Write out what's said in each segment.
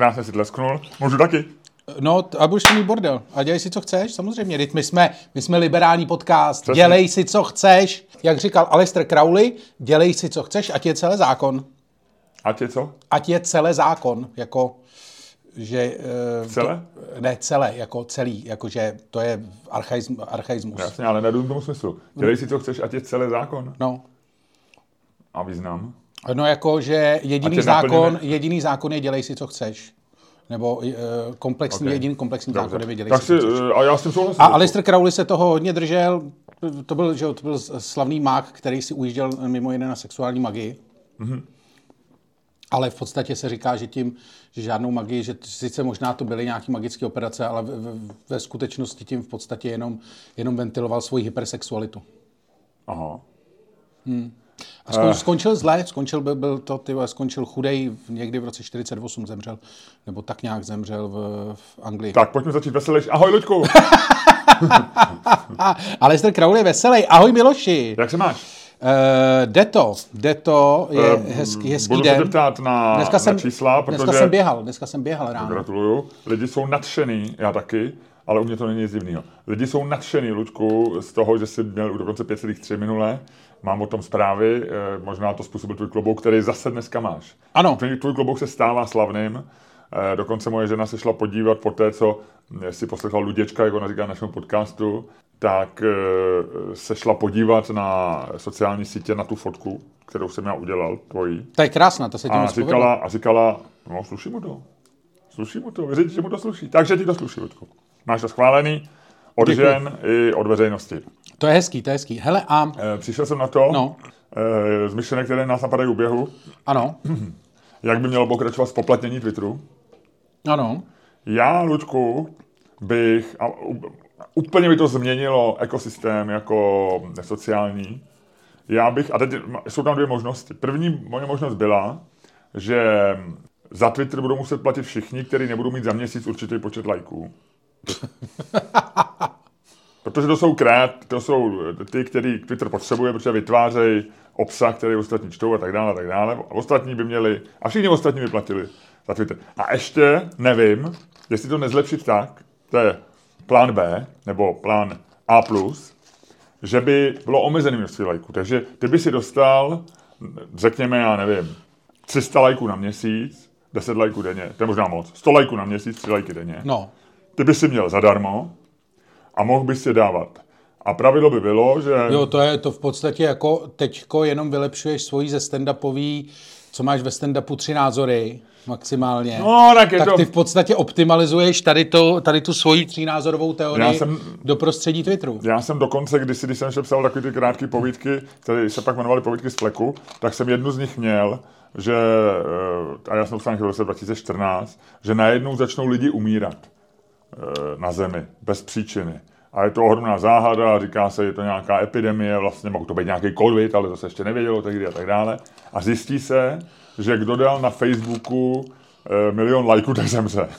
krásně si tlesknul. Můžu taky. No, a budeš to mít bordel. A dělej si, co chceš, samozřejmě. Teď my jsme, my jsme liberální podcast. Přesně. Dělej si, co chceš. Jak říkal Alistair Crowley, dělej si, co chceš, ať je celé zákon. A tě co? Ať je celé zákon, jako že... eh, Celé? To, ne, celé, jako celý, jakože to je archaism, archaismus. Jasně, ale nedům tomu smyslu. Dělej si, co chceš, ať je celý zákon. No. A význam. No jako, že jediný zákon, jediný zákon je dělej si, co chceš. Nebo uh, komplexní, Ok. jediný komplexní Dobře. zákon je dělej Tak si, si, co chceš. eh, a já s tím souhlasím. A Alistair Crowley se toho hodně držel. To byl, že to byl slavný mák, který si ujížděl mimo jiné na sexuální magii. Mhm. Ale v podstatě se říká, že tím, že žádnou magii, že sice možná to byly nějaké magické operace, ale ve, ve, ve skutečnosti tím v podstatě jenom, jenom ventiloval svoji hypersexualitu. Aha. A skon, skončil zle, skončil byl, byl to, ty skončil chudej, někdy v roce 48 zemřel, nebo tak nějak zemřel v, v Anglii. Tak, pojďme začít veselější. Ahoj, Luďku. A Alistair Crowley je veselý. Ahoj Miloši. Jak se máš? Uh, jde to, jde to, je Eh, hezký, hezký Budu den. se tě ptát na, dneska jsem, na čísla, protože... dneska jsem běhal, dneska jsem běhal ráno. Gratuluju. Lidi jsou nadšený, já taky, ale u mě to není nic divného. Lidi jsou nadšený, Luďku, z toho, že jsi měl dokonce 5,3 minule. Mám o tom zprávy, eh, možná to způsobil tvůj klobouk, který zase dneska máš. Ano. Tvůj, tvůj klobouk se stává slavným. Eh, Dokonce moje žena se šla podívat po té, co eh, si poslechla Luděčka, jako ona říká našemu podcastu, tak se šla podívat na sociální sítě na tu fotku, kterou jsem já udělal, tvojí. To je krásná, to se ti A říkala, a říkala, no sluší mu to. Sluší mu to, věřit, že mu to sluší. Takže ti to sluší, Ludku. Máš to schválený od Děkuji. žen i od veřejnosti. To je hezký, to je hezký. Hele a, E, přišel jsem na to, No. e, z myšlenek, které nás napadají u běhu, ano, jak by mělo pokračovat spoplatnění Twitteru. ano, Já, Luďku, bych, a úplně by to změnilo ekosystém jako sociální, já bych, a teď jsou tam dvě možnosti. První moje možnost byla, že za Twitter budou muset platit všichni, kteří nebudou mít za měsíc určitý počet lajků. Protože to jsou krát, to jsou ty, který Twitter potřebuje, protože vytvářejí obsah, který ostatní čtou a tak dále, a tak dále. A ostatní by měli, a všichni ostatní by platili za Twitter. A ještě nevím, jestli to nezlepšit tak, to je plán B, nebo plán A+, že by bylo omezené množství lajků. Takže ty by si dostal, řekněme, já nevím, 300 lajků na měsíc, 10 lajků denně, to je možná moc, 100 lajků na měsíc, 3 lajky denně. no. Ty by si měl zadarmo a mohl bys si dávat. A pravidlo by bylo, že... Jo, to je to v podstatě jako teďko jenom vylepšuješ svojí ze stand-upový, co máš ve stand-upu tři názory maximálně. No, tak je tak to... ty v podstatě optimalizuješ tady, to, tady tu svoji třínázorovou teorii Já jsem- do prostředí Twitteru. Já jsem dokonce, když, když jsem ještě psal takové ty krátké povídky, které se pak jmenovaly povídky z fleku, tak jsem jednu z nich měl, že, eh, a já jsem psal v roce 2014, že najednou začnou lidi umírat na zemi, bez příčiny. A je to ohromná záhada, říká se, je to nějaká epidemie, vlastně mohl to být nějaký covid, ale to se ještě nevědělo tehdy a tak dále. A zjistí se, že kdo dal na Facebooku eh, milion lajků, tak zemře.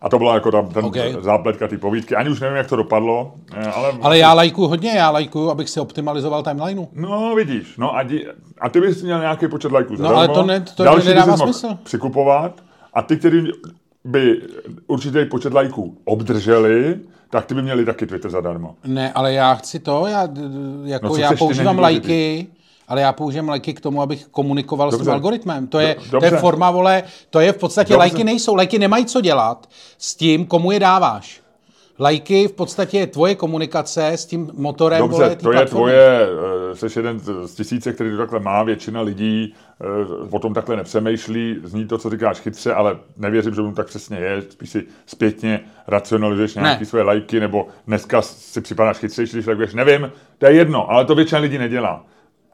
A to byla jako tam ten OK. zápletka ty povídky. Ani už nevím, jak to dopadlo, eh, ale... Ale já lajkuju hodně, já lajkuju, abych si optimalizoval timelineu. No, vidíš. No a, di... a ty bys měl nějaký počet lajků No, ale to ne- to Další nedává smysl. přikupovat a ty, kteří by určitý počet lajků obdrželi, tak ty by měli taky Twitter zadarmo. Ne, ale já chci to, já, jako No, já používám lajky, ale já používám lajky k tomu, abych komunikoval s Dobře. tím algoritmem. To je, Do- to je dobře. forma, vole, to je v podstatě, Dobře. lajky nejsou, lajky nemají co dělat s tím, komu je dáváš. Lajky v podstatě je tvoje komunikace s tím motorem, Dobře, vole, to je platformy. tvoje, eh, jsi jeden z tisíce, který to takhle má, většina lidí eh, o tom takhle nepřemýšlí, zní to, co říkáš chytře, ale nevěřím, že tomu tak přesně je, spíš si zpětně racionalizuješ nějaké Ne. své lajky, nebo dneska si připadáš chytřejší, když lajkuješ, nevím, to je jedno, ale to většina lidí nedělá.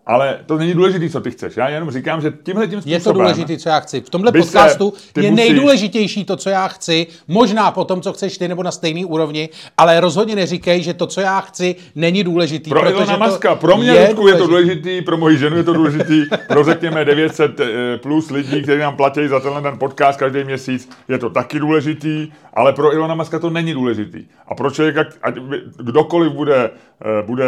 Ale to není důležité, co ty chceš. Já jenom říkám, že tímhle tím způsobem... Je to důležité, co já chci. V tomhle podcastu je musíš- nejdůležitější to, co já chci, možná po tom, co chceš ty, nebo na stejný úrovni, ale rozhodně neříkej, že to, co já chci, není důležitý. Pro protože Ilona Maska, pro mě, je, Ludku, je to důležitý, pro moji ženu je to důležitý, pro řekněme 900 eh, plus lidí, kteří nám platí za tenhle ten podcast každý měsíc, je to taky důležitý, ale pro Ilona Maska to není důležitý. A pro člověka, ať kdokoliv bude, eh, bude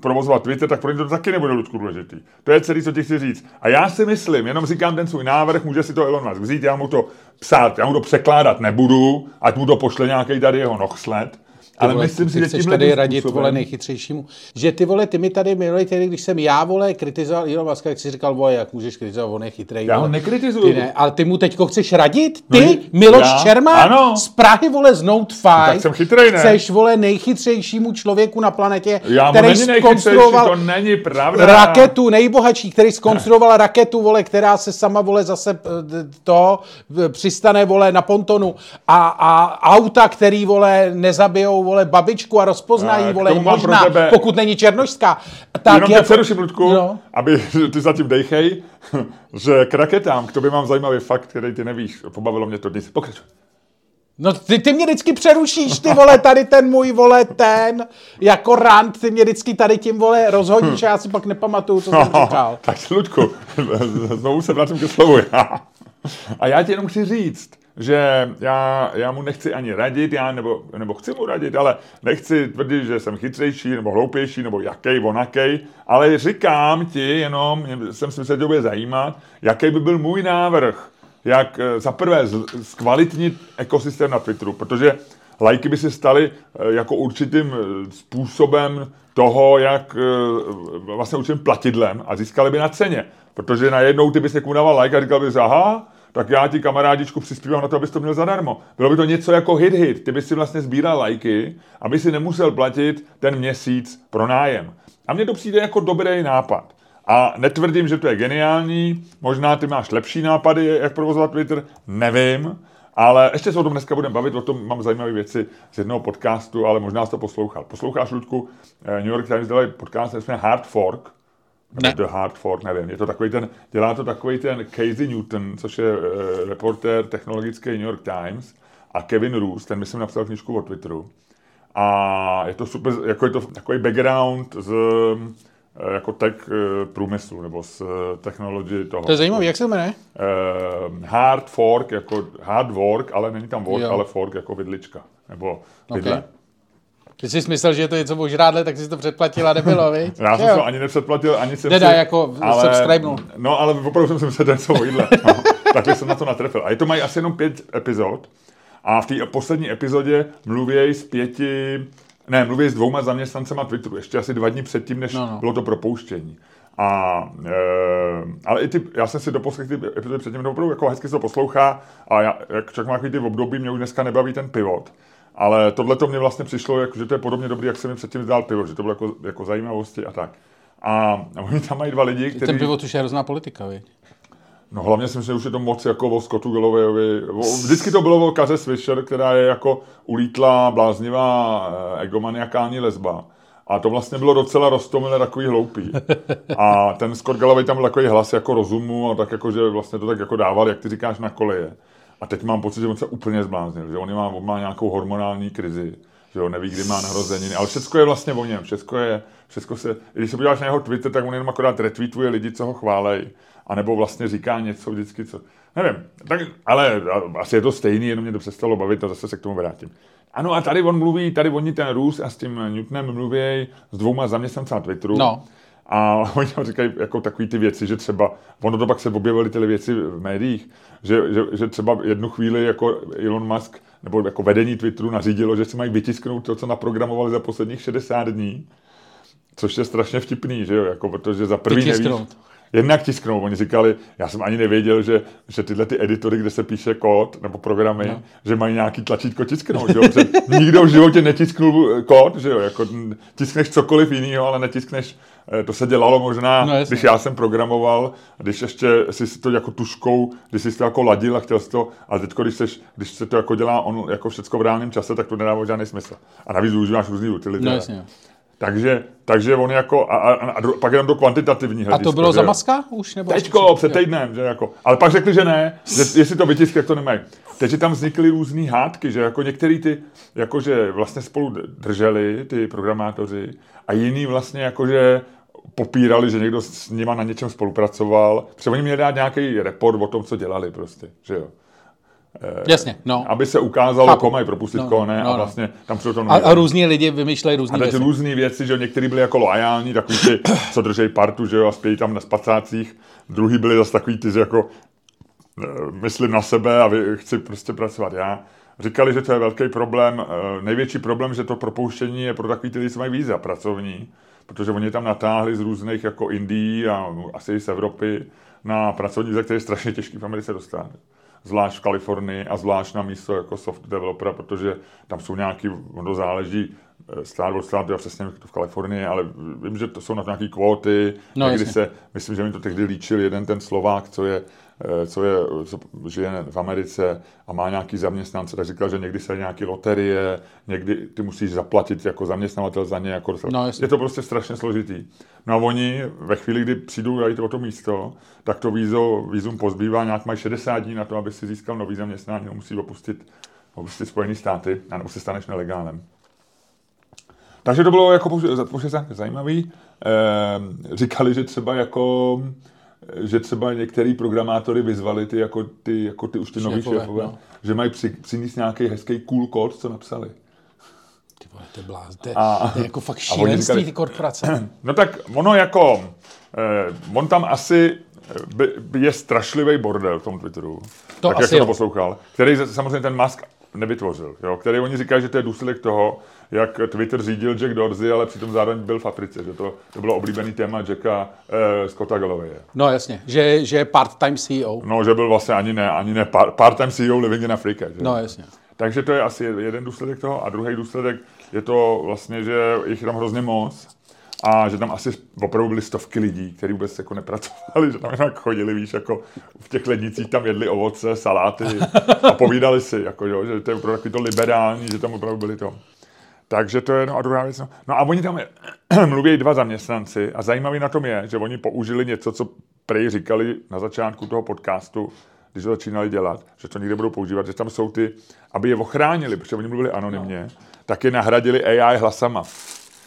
provozovat Twitter, tak pro ně to taky nebude Ludku důležitý. To je celý, co ti chci říct. A já si myslím, jenom říkám ten svůj návrh, může si to Elon Musk vzít, já mu to psát, já mu to překládat nebudu, ať mu to pošle nějaký tady jeho nohsled, ale vole, myslím si, že chceš tímhle tady tím radit způsobem- vole nejchytřejšímu. Že ty vole, ty mi tady minulý týden, když jsem já vole kritizoval Elon Muska, jak jsi říkal, vole, jak můžeš kritizovat, on je chytrý. Já ho nekritizuju. Ty ne, ale ty mu teďko chceš radit? No, Ty, že- Miloš já? Čermák, Ano. z Prahy, vole, z Note 5. tak jsem chytrej, ne? Chceš, vole, nejchytřejšímu člověku na planetě, Já který zkonstruoval to není pravda. raketu, nejbohatší, který skonstruoval raketu, vole, která se sama, vole, zase eh, to eh, přistane, vole, na pontonu a, a auta, který, vole, nezabijou, vole, babičku a rozpoznají, A vole, možná, tebe- pokud není černošská. Tak Jenom tě jako- přeruším, Ludku, No. aby ty zatím dejchej, že k raketám, k tobě mám zajímavý fakt, který ty nevíš. Pobavilo mě to dnes. Pokračuj. No ty, ty mě vždycky přerušíš, ty vole, tady ten můj, vole, ten, jako rant, ty mě vždycky tady tím, vole, rozhodíš a já si pak nepamatuju, co jsem říkal. tak Ludku, znovu se vrátím ke slovu. a já ti jenom chci říct, že já, já mu nechci ani radit, já nebo, nebo chci mu radit, ale nechci tvrdit, že jsem chytřejší, nebo hloupější, nebo jaký, onakej, ale říkám ti jenom, jsem si myslel, že tě bude zajímat, jaký by byl můj návrh, jak eh, za prvé zkvalitnit ekosystém na Twitteru, protože lajky by se staly eh, jako určitým eh, způsobem toho, jak vlastně určitým platidlem a získali by na ceně. Protože najednou ty bys někomu dával like a říkal bys, aha, tak já ti kamarádičku přispívám na to, abys to měl zadarmo. Bylo by to něco jako hit hit. Ty bys si vlastně sbíral lajky, aby si nemusel platit ten měsíc pro nájem. A mně to přijde jako dobrý nápad. A netvrdím, že to je geniální, možná ty máš lepší nápady, jak provozovat Twitter, nevím, ale ještě se o tom dneska budeme bavit, o tom mám zajímavé věci z jednoho podcastu, ale možná jsi to poslouchal. Posloucháš, Ludku, eh, New York Times dělají podcast, který jmenuje Hard Fork, Ne. The Hard Fork, nevím, je to takový ten, dělá to takový ten Casey Newton, což je uh, reportér technologický New York Times, a Kevin Roos, ten myslím napsal knižku o Twitteru. A je to super, jako je to takový background z eh, jako tech eh, průmyslu, nebo z eh, technology toho. To je zajímavé, jak se jmenuje? Eh, hard fork, jako hard work, ale není tam work, Jo. ale fork jako vidlička. Nebo vidle. Okay. Ty jsi myslel, že je to něco o žrádle, tak jsi to předplatil a nebylo, viď? Já jsem to ani nepředplatil, ani jsem Teda si... jako subscribenul. No, ale opravdu jsem si myslel, že něco o jídle. No, takhle jsem na to natrefil. A je to mají asi jenom pět epizod. A v té poslední epizodě mluví s pěti... Ne, mluví s dvouma zaměstnancema Twitteru. Ještě asi dva dny předtím, než No, no. bylo to propouštění. A, e, ale i ty, já jsem si doposlechl ty epizody předtím, opravdu jako hezky se to poslouchá a já, jak člověk má ty období, mě už dneska nebaví ten pivot. Ale tohle to mě vlastně přišlo, jako, že to je podobně dobrý, jak se mi předtím zdál pivo, že to bylo jako, jako zajímavosti a tak. A, a oni tam mají dva lidi, kteří... Ten pivot už je hrozná politika, viď? No hlavně si myslím, že už je to moc jako o Scottu Gallowayovi. O- Vždycky to bylo o Kaře Swisher, která je jako ulítlá, bláznivá, eh, egomaniakální lesba. A to vlastně bylo docela roztomilé takový hloupý. A ten Scott Galloway tam byl takový hlas jako rozumu a tak jako, že vlastně to tak jako dával, jak ty říkáš, na koleje. A teď mám pocit, že on se úplně zbláznil, že on má, on má nějakou hormonální krizi, že on neví, kdy má narozeniny, ale všechno je vlastně o něm, všechno je, všechno se, když se podíváš na jeho Twitter, tak on jenom akorát retweetuje lidi, co ho chválej, anebo vlastně říká něco vždycky, co, nevím, tak, ale asi je to stejný, jenom mě to přestalo bavit a zase se k tomu vrátím. Ano a tady on mluví, tady oni ten Rus a s tím Newtonem mluví s dvouma zaměstnanci na Twitteru. No. A oni tam říkají jako takový ty věci, že třeba, ono to pak se objevily ty věci v médiích, že, že, že třeba jednu chvíli jako Elon Musk nebo jako vedení Twitteru nařídilo, že si mají vytisknout to, co naprogramovali za posledních 60 dní, což je strašně vtipný, že jo, jako protože za prvý nevíš. Jednak tisknou. Oni říkali, já jsem ani nevěděl, že, že tyhle ty editory, kde se píše kód nebo programy, no. že mají nějaký tlačítko tisknout. Že jo? Protože nikdo v životě netisknul kód, že jo? Jako, tiskneš cokoliv jiného, ale netiskneš, to se dělalo možná, No, když já jsem programoval, když ještě si si to jako tuškou, když jsi to jako ladil a chtěl jsi to, ale teď, když, seš, když se to jako dělá on, jako všecko v reálném čase, tak to nedává žádný smysl. A navíc využíváš různý utility. No jasně. Takže, takže on jako, a, a, a, dru- pak jenom do kvantitativní A to hledisko, bylo že za maska už? Nebo Teďko, před týdnem, že jako. Ale pak řekli, že ne, že jestli to vytisk, jak to nemají. Teď tam vznikly různé hádky, že jako některý ty, jakože vlastně spolu drželi, ty programátoři, a jiný vlastně jakože popírali, že někdo s nima na něčem spolupracoval. Třeba oni měli dát nějaký report o tom, co dělali prostě, že jo. Jasně, no. aby se ukázalo, Chápu. koho mají propustit, No, koho ne, no, a no. vlastně tam jsou to A, a různí lidi vymýšlejí různé věci. různé věci, že jo, někteří byli jako loajální, takový ty, co držej partu, že jo, a spějí tam na spacácích. Druhý byli zase takový ty, že jako eh, myslím na sebe a chci prostě pracovat já. Říkali, že to je velký problém, eh, největší problém, že to propouštění je pro takový ty lidi, co mají víza pracovní, protože oni tam natáhli z různých jako Indií a asi i z Evropy na pracovní víza, které je strašně těžký v Americe dostat. Zvlášť v Kalifornii a zvlášť na místo jako soft developera, protože tam jsou nějaký, ono záleží eh, stát od státu, já přesně to v Kalifornii, ale vím, že to jsou na to nějaké kvóty, No, jasně. se, myslím, že mi to tehdy líčil jeden ten Slovák, co je, co je, co žije v Americe a má nějaký zaměstnance, tak říkal, že někdy se nějaký loterie, někdy ty musíš zaplatit jako zaměstnavatel za ně. Jako, No, je to prostě strašně složitý. No a oni ve chvíli, kdy přijdou jít o to místo, tak to vízo, vízum pozbývá, nějak mají 60 dní na to, aby si získal nový zaměstnání, no musí opustit, opustit Spojené státy, a nebo se staneš nelegálem. Takže to bylo jako pouze zajímavý. Ehm, říkali, že třeba jako že třeba některý programátory vyzvali ty jako ty, jako ty už ty nový Šéfové, no. že mají při, přinést nějaký hezký cool kód, co napsali. Ty vole, to je bláz, to je, A- to je jako fakt šílenství říkali- ty korporace. No tak ono jako, eh, on tam asi eh, by, by je strašlivý bordel v tom Twitteru. To tak asi jak jsem to poslouchal. Který samozřejmě ten Musk nevytvořil. Jo? Který oni říkají, že to je důsledek toho, jak Twitter řídil Jack Dorsey, ale přitom zároveň byl v Africe. Že to, to bylo oblíbený téma Jacka eh, Scotta Galloway. No jasně, že, že je part-time CEO. No, že byl vlastně ani ne, ani ne par- part-time CEO living in Africa. Že? No jasně. Takže to je asi jeden důsledek toho. A druhý důsledek je to vlastně, že jich tam hrozně moc a že tam asi opravdu byly stovky lidí, kteří vůbec jako nepracovali, že tam nějak chodili, víš, jako v těch lednicích tam jedli ovoce, saláty a povídali si, jako, jo, že to je opravdu takový to liberální, že tam opravdu byli to. Takže to je no a druhá věc. No, no a oni tam je, mluví dva zaměstnanci a zajímavý na tom je, že oni použili něco, co prej říkali na začátku toho podcastu, když to začínali dělat, že to někde budou používat, že tam jsou ty, aby je ochránili, protože oni mluvili anonymně, tak je nahradili AI hlasama.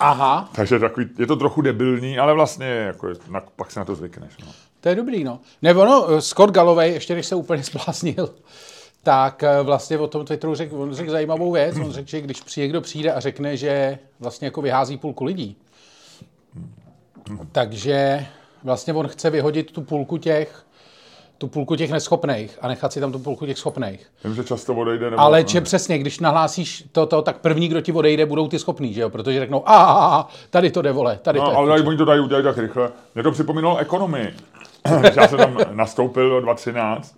Aha, Takže takový, je to trochu debilní, ale vlastně jako, na, pak se na to zvykneš. No. to je dobrý, no. Nebo no, Scott Galloway, ještě když se úplně zbláznil, tak eh, vlastně o tom Twitteru řekl, on řekl zajímavou věc. On řekl, že když přijde, někdo přijde a řekne, že vlastně jako vyhází půlku lidí, takže vlastně on chce vyhodit tu půlku těch, tu půlku těch neschopných a nechat si tam tu půlku těch schopných. Vím, že často odejde. Nebo, Ale že přesně, když nahlásíš toto, tak první, kdo ti odejde, budou ty schopný, že jo? Protože řeknou, a, a, a tady to jde, vole, tady to No, je. ale tady, oni to dají udělat tak rychle. Mě to připomínalo ekonomii. Když já jsem tam nastoupil do 2013,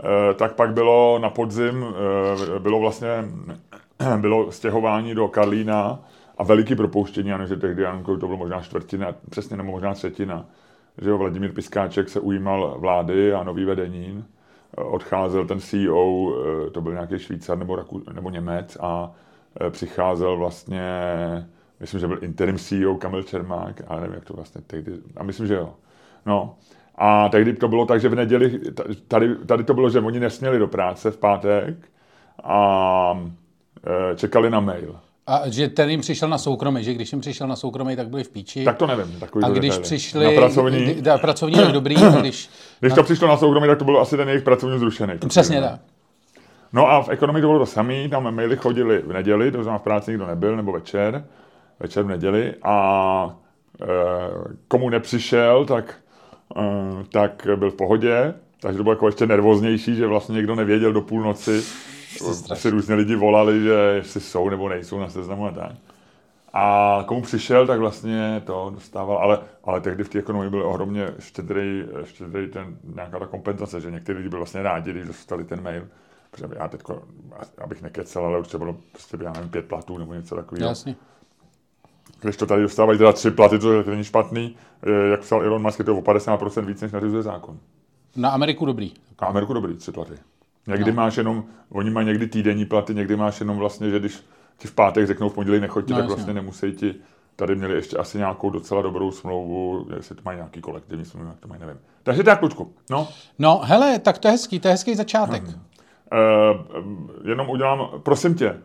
eh, tak pak bylo na podzim, eh, bylo vlastně bylo stěhování do Karlína a veliký propouštění, já nevím, že tehdy já nevím, kolik to bylo možná čtvrtina, přesně nebo možná třetina. Že jo, Vladimír Piskáček se ujímal vlády a nový vedení. Odcházel ten CEO, eh, to byl nějaký Švýcar nebo, Raku, nebo Němec a eh, přicházel vlastně, myslím, že byl interim CEO Kamil Čermák, ale nevím, jak to vlastně tehdy, a myslím, že jo. No, a tehdy to bylo tak, že v neděli, tady, tady to bylo, že oni nesměli do práce v pátek a eh, čekali na mail. A že ten jim přišel na soukromí, že když jim přišel na soukromí, tak byli v píči. Tak to nevím. Takový a když detaily. přišli Na pracovní, Na pracovní tak dobrý, a když... když to přišlo na soukromí, tak to bylo asi ten jejich pracovní zrušený. Přesně tak. No a v ekonomii to bylo to samé, tam maily chodili v neděli, to znamená v práci nikdo nebyl, nebo večer, večer v neděli a e, komu nepřišel, tak, e, tak byl v pohodě, takže to bylo jako ještě nervóznější, že vlastně někdo nevěděl do půlnoci, asi různě lidi volali, že jestli jsou nebo nejsou na seznamu a tak. A komu přišel, tak vlastně to dostával, ale, ale tehdy v té ekonomii byl ohromně štědrý, štědrý ten, nějaká ta kompenzace, že někteří lidi byli vlastně rádi, když dostali ten mail. Protože já teď, abych nekecel, ale určitě bylo prostě, já nevím, pět platů nebo něco takového. Jasně. Když to tady dostávají teda tři platy, to je- to není špatný. Eh, Jak psal Elon Musk, je to o 50% víc, než nařizuje zákon. Na Ameriku dobrý. A Ameriku dobrý, tři platy. Někdy no. máš jenom, oni mají někdy týdenní platy, někdy máš jenom vlastně, že když ti v pátek řeknou v pondělí nechoďte, No, tak jasně. vlastně nemusí ti, tady měli ještě asi nějakou docela dobrou smlouvu, jestli to mají nějaký kolektivní smlouvu, jak to mají, nevím. Takže tak, Lučku, no. No, hele, tak to je hezký, to je hezký začátek. Uh, jenom udělám, prosím tě, uh,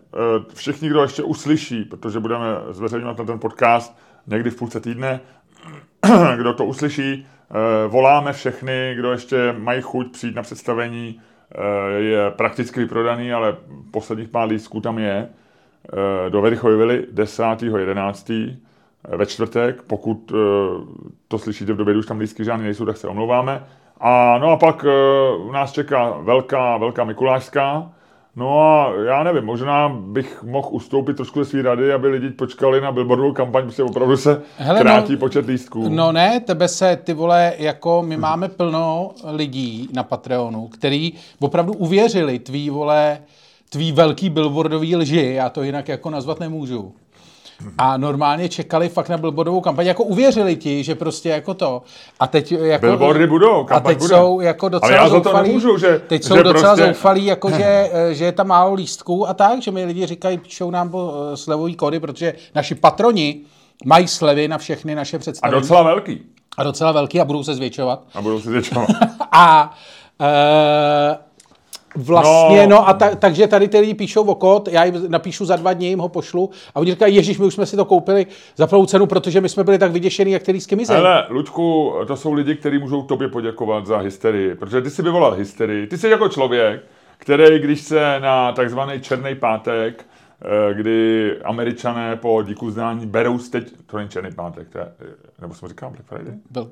všichni, kdo ještě uslyší, protože budeme zveřejňovat na ten podcast někdy v půlce týdne, kdo to uslyší, uh, voláme všechny, kdo ještě mají chuť přijít na představení je prakticky vyprodaný, ale posledních pár lístků tam je eh, do Verichovily 10.11. ve čtvrtek. Pokud to slyšíte v době, kdy už tam lístky žádný nejsou, tak se omlouváme. A no a pak nás čeká velká, velká Mikulášská. No a já nevím, možná bych mohl ustoupit trošku ze své rady, aby lidi počkali na billboardovou kampaň, protože opravdu se Hele, krátí no, počet lístků. No ne, tebe se, ty vole, jako my máme plno lidí na Patreonu, který opravdu uvěřili tvý, vole, tvý velký billboardový lži, já to jinak jako nazvat nemůžu a normálně čekali fakt na billboardovou kampaň, jako uvěřili ti, že prostě jako to. A teď jako... Billboardy budou, A teď bude. jsou jako docela Ale já za to zoufalí, nemůžu, že... Teď jsou že docela prostě... zoufalí, jako že, že je tam málo lístků a tak, že mi lidi říkají, píšou nám eh, slevový kódy, protože naši patroni mají slevy na všechny naše představení. A docela velký. A docela velký a budou se zvětšovat. A budou se zvětšovat. a uh, Vlastně, no, no a ta, takže tady ty lidi píšou o kód, já jim napíšu za dva dny, jim ho pošlu a oni říkají, Ježíš, my už jsme si to koupili za plnou cenu, protože my jsme byli tak vyděšení, jak který skimizejí. Ale, Luďku, to jsou lidi, kteří můžou tobě poděkovat za hysterii, protože ty jsi vyvolal hysterii. Ty jsi jako člověk, který, když se na takzvaný černý pátek, kdy američané po díku zdání berou teď, to není černý pátek, to je, nebo jsem říkal Black Friday? Bel,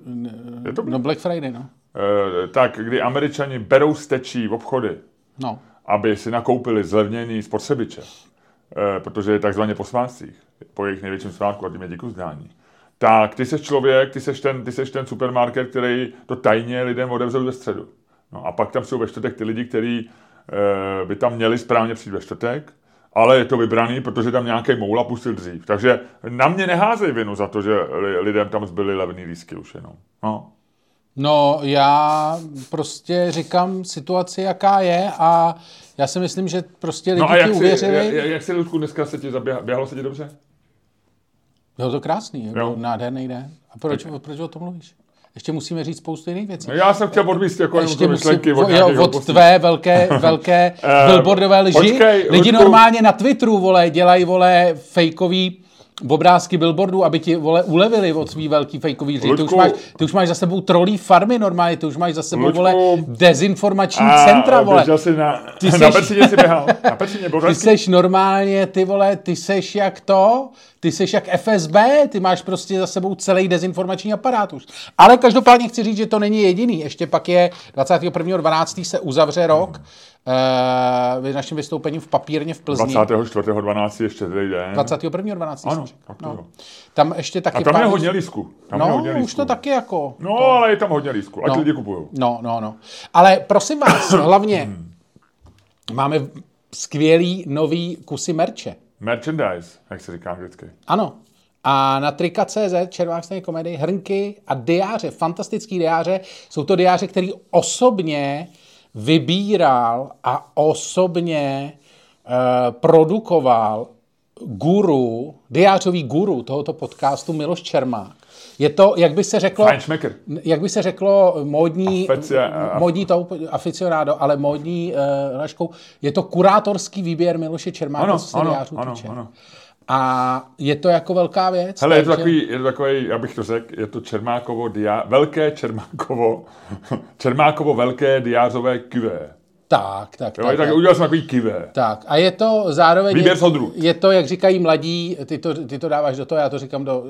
je to no Black Friday, no. Eh, tak kdy američani berou stečí v obchody, no. aby si nakoupili zlevnění spotřebiče, eh, protože je takzvaně po svátcích, po jejich největším svátku a tím je díku zdání. Tak ty seš člověk, ty seš, ten, ty seš ten supermarket, který to tajně lidem odevřel ve středu. No a pak tam jsou ve čtvrtek ty lidi, kteří e, by tam měli správně přijít ve čtvrtek, ale je to vybraný, protože tam nějaký moula pustil dřív. Takže na mě neházej vinu za to, že lidem tam zbyly levný lísky už jenom. No. No, já prostě říkám situaci, jaká je a já si myslím, že prostě lidi no a jak ti uvěřili. Jak, jak si, Ludku, dneska se ti zaběhalo se ti dobře? Bylo to krásný, byl nádherný den. A proč, proč o tom mluvíš? Ještě musíme říct spoustu jiných věcí. No já jsem chtěl odvíst jako Ještě myšlenky od, jo, od tvé velké, velké billboardové lži. Počkej, Lidi Ludku. normálně na Twitteru, vole, dělají, vole, fejkový obrázky billboardu, aby ti vole ulevili od svý velký fejkový hry. Ty už, máš, ty už máš za sebou trolí farmy normálně, ty už máš za sebou Lučku. vole dezinformační a, centra, vole. Jsi na, ty seš, na si běhal. Na Pecině Ty seš normálně, ty vole, ty seš jak to, ty seš jak FSB, ty máš prostě za sebou celý dezinformační aparát už. Ale každopádně chci říct, že to není jediný. Ještě pak je 21.12. se uzavře rok. Uh, naším vystoupením v papírně v Plzni. 24.12. ještě tady den. 21.12. Ano, tak no. Tam ještě taky... A tam pár... je hodně lísku. Tam no, je hodně lísku. už to taky jako... No, to... ale je tam hodně lísku. Ať no. lidi kupují. No, no, no. Ale prosím vás, hlavně máme skvělý nový kusy merče. Merchandise, jak se říká vždycky. Ano. A na Trika.cz, Červák komedii, hrnky a diáře, fantastický diáře. Jsou to diáře, který osobně vybíral a osobně uh, produkoval guru, diářový guru tohoto podcastu Miloš Čermák. Je to, jak by se řeklo, jak by se řeklo, módní, módní to, aficionádo, ale módní uh, Laškou, je to kurátorský výběr Miloše Čermáka, ano, co se ano, ano, ano. A je to jako velká věc. Hele, takže... je to takový, je to takový, já bych to řekl, je to Čermákovo, dia, velké Čermákovo, Čermákovo velké diářové QV. Tak, tak, jo, tak. tak udělal jsem takový kivé. Tak, a je to zároveň... Výběr je, je to, jak říkají mladí, ty to, ty to dáváš do toho, já to říkám do,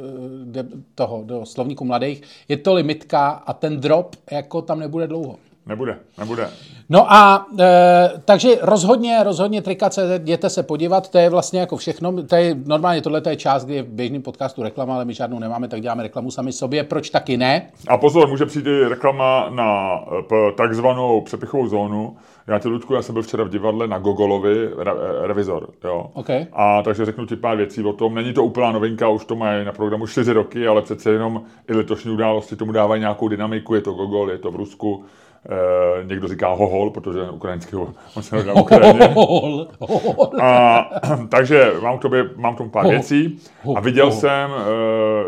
do toho, do slovníku mladých, je to limitka a ten drop jako tam nebude dlouho. Nebude, nebude. No a e, takže rozhodně, rozhodně Trika.cz, jděte se podívat, to je vlastně jako všechno, to je normálně tohle je část, kdy je v běžném podcastu reklama, ale my žádnou nemáme, tak děláme reklamu sami sobě, proč taky ne? A pozor, může přijít i reklama na takzvanou přepichovou zónu. Já ti, Ludku, já jsem byl včera v divadle na Gogolovi, re, revizor, jo. Okay. A takže řeknu ti pár věcí o tom. Není to úplná novinka, už to mají na programu 4 roky, ale přece jenom i letošní události tomu dávají nějakou dynamiku, je to Gogol, je to v Rusku, Eh, někdo říká hohol, protože ukrajinský on se Ukrajině. Hohol, hohol. A, takže mám k tobě, mám k tomu pár věcí a viděl jsem, uh,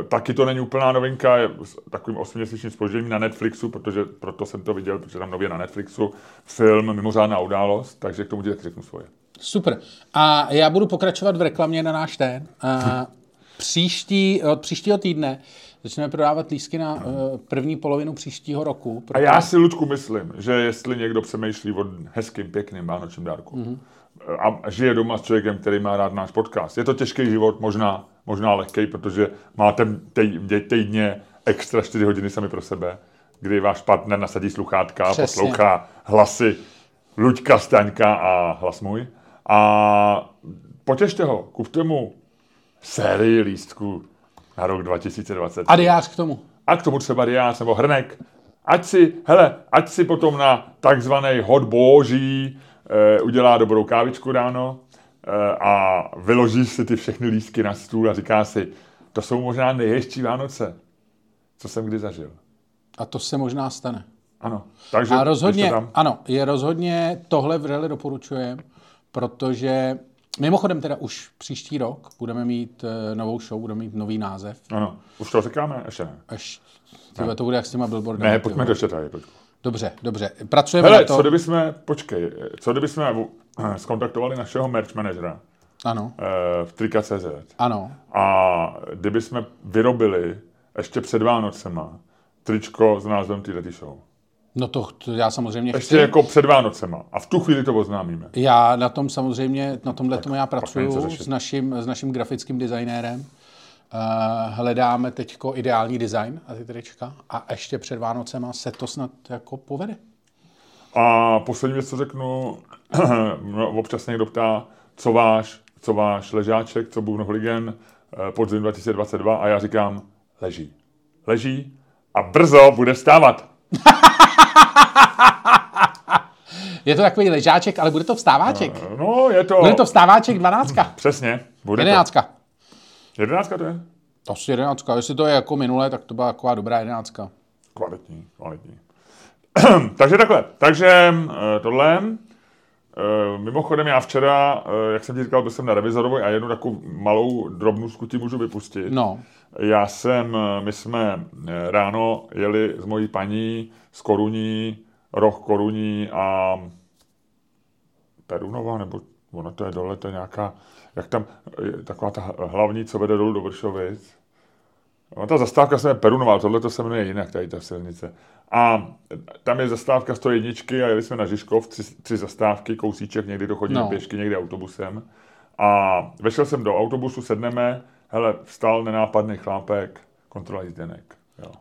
taky to není úplná novinka, je takovým osmiměsíčním spožděním na Netflixu, protože proto jsem to viděl, protože tam nově na Netflixu film Mimořádná událost, takže k tomu ti taky řeknu svoje. Super. A já budu pokračovat v reklamě na náš ten. Uh, příští, od příštího týdne začneme prodávat lístky na uh, první polovinu příštího roku. A já si, Lučku, myslím, že jestli někdo přemýšlí o hezkým, pěkným vánočním dárku Mhm. mm-hmm. a žije doma s člověkem, který má rád náš podcast, je to těžký život, možná, možná lehký, protože máte týdně extra 4 hodiny sami pro sebe, kdy váš partner nasadí sluchátka a poslouchá hlasy Luďka, Staňka a hlas můj. A potěšte ho, kupte mu sérii lístků na rok 2020. A diář k tomu. A k tomu třeba diář nebo hrnek. Ať si, hele, ať si potom na takzvaný hod boží e, udělá dobrou kávičku ráno e, a vyloží si ty všechny lístky na stůl a říká si, to jsou možná nejhezčí Vánoce, co jsem kdy zažil. A to se možná stane. Ano. Takže, A rozhodně, tam- ano, je rozhodně tohle vřele doporučujem, protože mimochodem teda už příští rok budeme mít eh, novou show, budeme mít nový název. Ano, už to říkáme? Ještě ne. Až tyhle, to bude jak s těma billboardami. Ne, pojďme do četa, pojď. Dobře, dobře. Pracujeme Hele, na to. co kdyby jsme, počkej, co kdyby jsme skontaktovali našeho merch managera Ano, eh, v Trika.cz ano. a kdyby jsme vyrobili ještě před Vánocema tričko s názvem této show. No to, to já samozřejmě Ještě chci. jako před Vánocema. A v tu chvíli to oznámíme. Já na tom samozřejmě, na tomhle tomu já pracuju s naším, s naším grafickým designérem. Uh, hledáme teďko ideální design a ty trička a ještě před Vánocema se to snad jako povede. A poslední věc, co řeknu, no, občas někdo ptá, co váš, co váš ležáček, co Bůh Ligen, eh, podzim 2022 a já říkám, leží. Leží a brzo bude vstávat. Je to takový ležáček, ale bude to vstáváček. No, je to... Bude to vstáváček 12. Přesně. Bude 11. to. 11 to je? To asi 11. Jestli to je jako minule, tak to byla taková dobrá 11. Kvalitní, kvalitní. Takže takhle. Takže eh, tohle. Eh, Mimochodem já včera, eh, jak jsem ti říkal, byl jsem na revizorovi a jednu takovou malou drobnou ti můžu vypustit. No, Já jsem, eh, my jsme ráno jeli s mojí paní z Koruní, roh Koruní a Perunova, nebo ono to je dole, to je nějaká, jak tam, taková ta hlavní, co vede dolů do Vršovic. No, ta zastávka se jmenuje Perunová, tohle to se jmenuje jinak, tady ta silnice. A tam je zastávka 101 a jeli jsme na Žižkov, tři, tři zastávky, kousíček, někdy to chodí No. pěšky, někdy autobusem. A vešel jsem do autobusu, sedneme, hele, vstal nenápadný chlápek, kontrola jízdenek. Jo.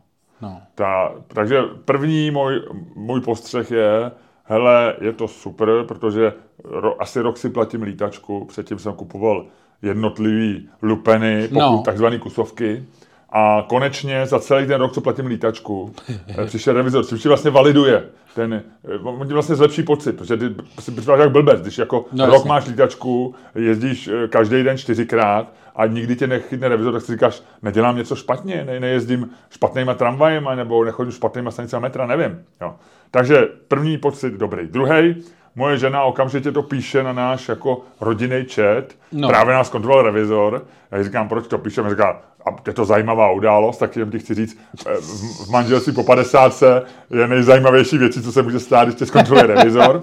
no. Ta, takže první můj, můj postřeh je, hele, je to super, protože ro, asi rok si platím lítačku, předtím jsem kupoval jednotlivý lupeny, pokud, no. takzvané kusovky. A konečně za celý ten rok, co platím lítačku, eh, přišel revizor, což vlastně validuje. Ten, eh, on ti vlastně zlepší pocit, protože ty si připadáš jak blbec, když jako No, no, rok jasně. máš lítačku, jezdíš eh, každý den čtyřikrát a nikdy tě nechytne revizor, tak si říkáš, nedělám něco špatně, ne, nejezdím špatnýma tramvajema nebo nechodím špatnýma stanicama metra, nevím. Jo. Takže první pocit dobrý. Druhý, moje žena okamžitě to píše na náš jako rodinný chat, No. právě nás kontroloval revizor, já říkám, proč to píšeme, říká, a je to zajímavá událost, tak jenom ti chci říct, eh, v, v manželství po 50 je nejzajímavější věcí, co se může stát, když tě zkontroluje revizor.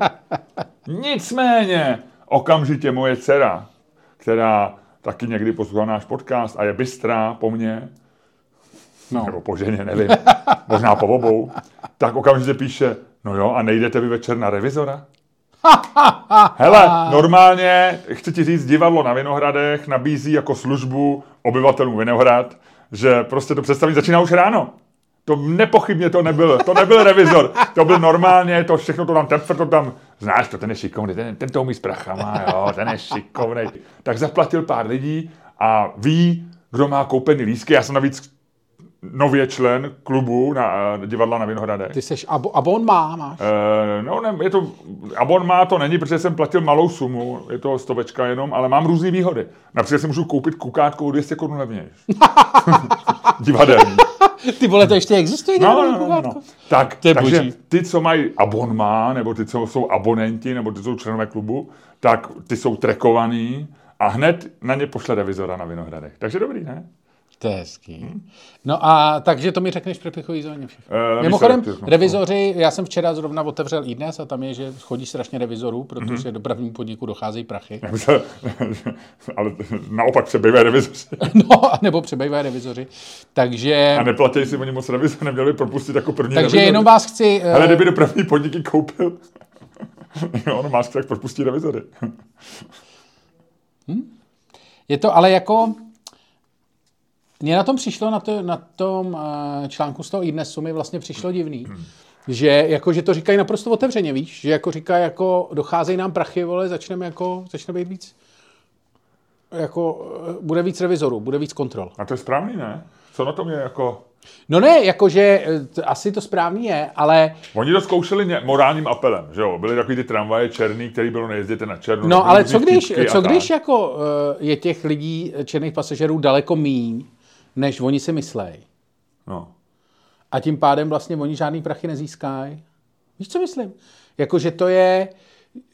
Nicméně, okamžitě moje dcera, která taky někdy poslouchá náš podcast a je bystrá po mně, no. nebo po ženě, nevím, možná po obou, tak okamžitě píše, no jo, a nejdete vy večer na revizora? Hele, normálně, chci ti říct, divadlo na Vinohradech nabízí jako službu obyvatelům Vinohrad, že prostě to představení začíná už ráno. To nepochybně to nebyl, to nebyl revizor, to byl normálně, to všechno to tam, ten to tam, znáš to, ten je šikovný, ten, ten to umí s prachama, jo, ten je šikovný. Tak zaplatil pár lidí a ví, kdo má koupený lístky, já jsem navíc nově člen klubu na, na divadla na Vinohradech. Ty seš abo, abon má, máš. Eh, no, ne, je to, abon má to není, protože jsem platil malou sumu, je to stovečka jenom, ale mám různé výhody. Například si můžu koupit kukátku o 200 korun levněji. Divadelní. Ty vole, to ještě existuje? No, no, no, no. kukátko? Tak, To je takže boží. ty, co mají abonmá, nebo ty, co jsou abonenti, nebo ty, co jsou členové klubu, tak ty jsou trekovaný a hned na ně pošle revizora na Vinohradech. Takže dobrý, ne? To je hezký. No a takže to mi řekneš při plichový zóně všechno. Eh, Mimochodem, revizoři, já jsem včera zrovna otevřel i dnes a tam je, že chodí strašně revizorů, protože dopravnímu podniku docházejí prachy. ale naopak přebývají revizoři. No, nebo přebývají revizoři. Takže, A neplatí si oni moc revize, neměli by propustit jako první takže revizory. jenom vás chci... eh, Ale kdyby dopravní podniky koupil, jo, no máš tak propustí revizory. Je to ale jako... Mně na tom přišlo, na, to, na tom eh, článku z toho i dnesu mi vlastně přišlo divný, že, jako, že to říkají naprosto otevřeně, víš? Že jako říkají, jako docházejí nám prachy, vole, začneme jako, začne být víc, jako, eh, bude víc revizorů, bude víc kontrol. A to je správný, ne? Co na tom je jako... No ne, jakože eh, t- asi to správný je, ale Oni to zkoušeli ně, morálním apelem, že jo? Byly takový ty tramvaje černý, který bylo nejezděte na černo. No, ale co když, co když jako je těch lidí, eh, černých pasažerů daleko míň, než oni si myslej. No. A tím pádem vlastně oni žádný prachy nezískají. Víš, co myslím? Jako, že to je,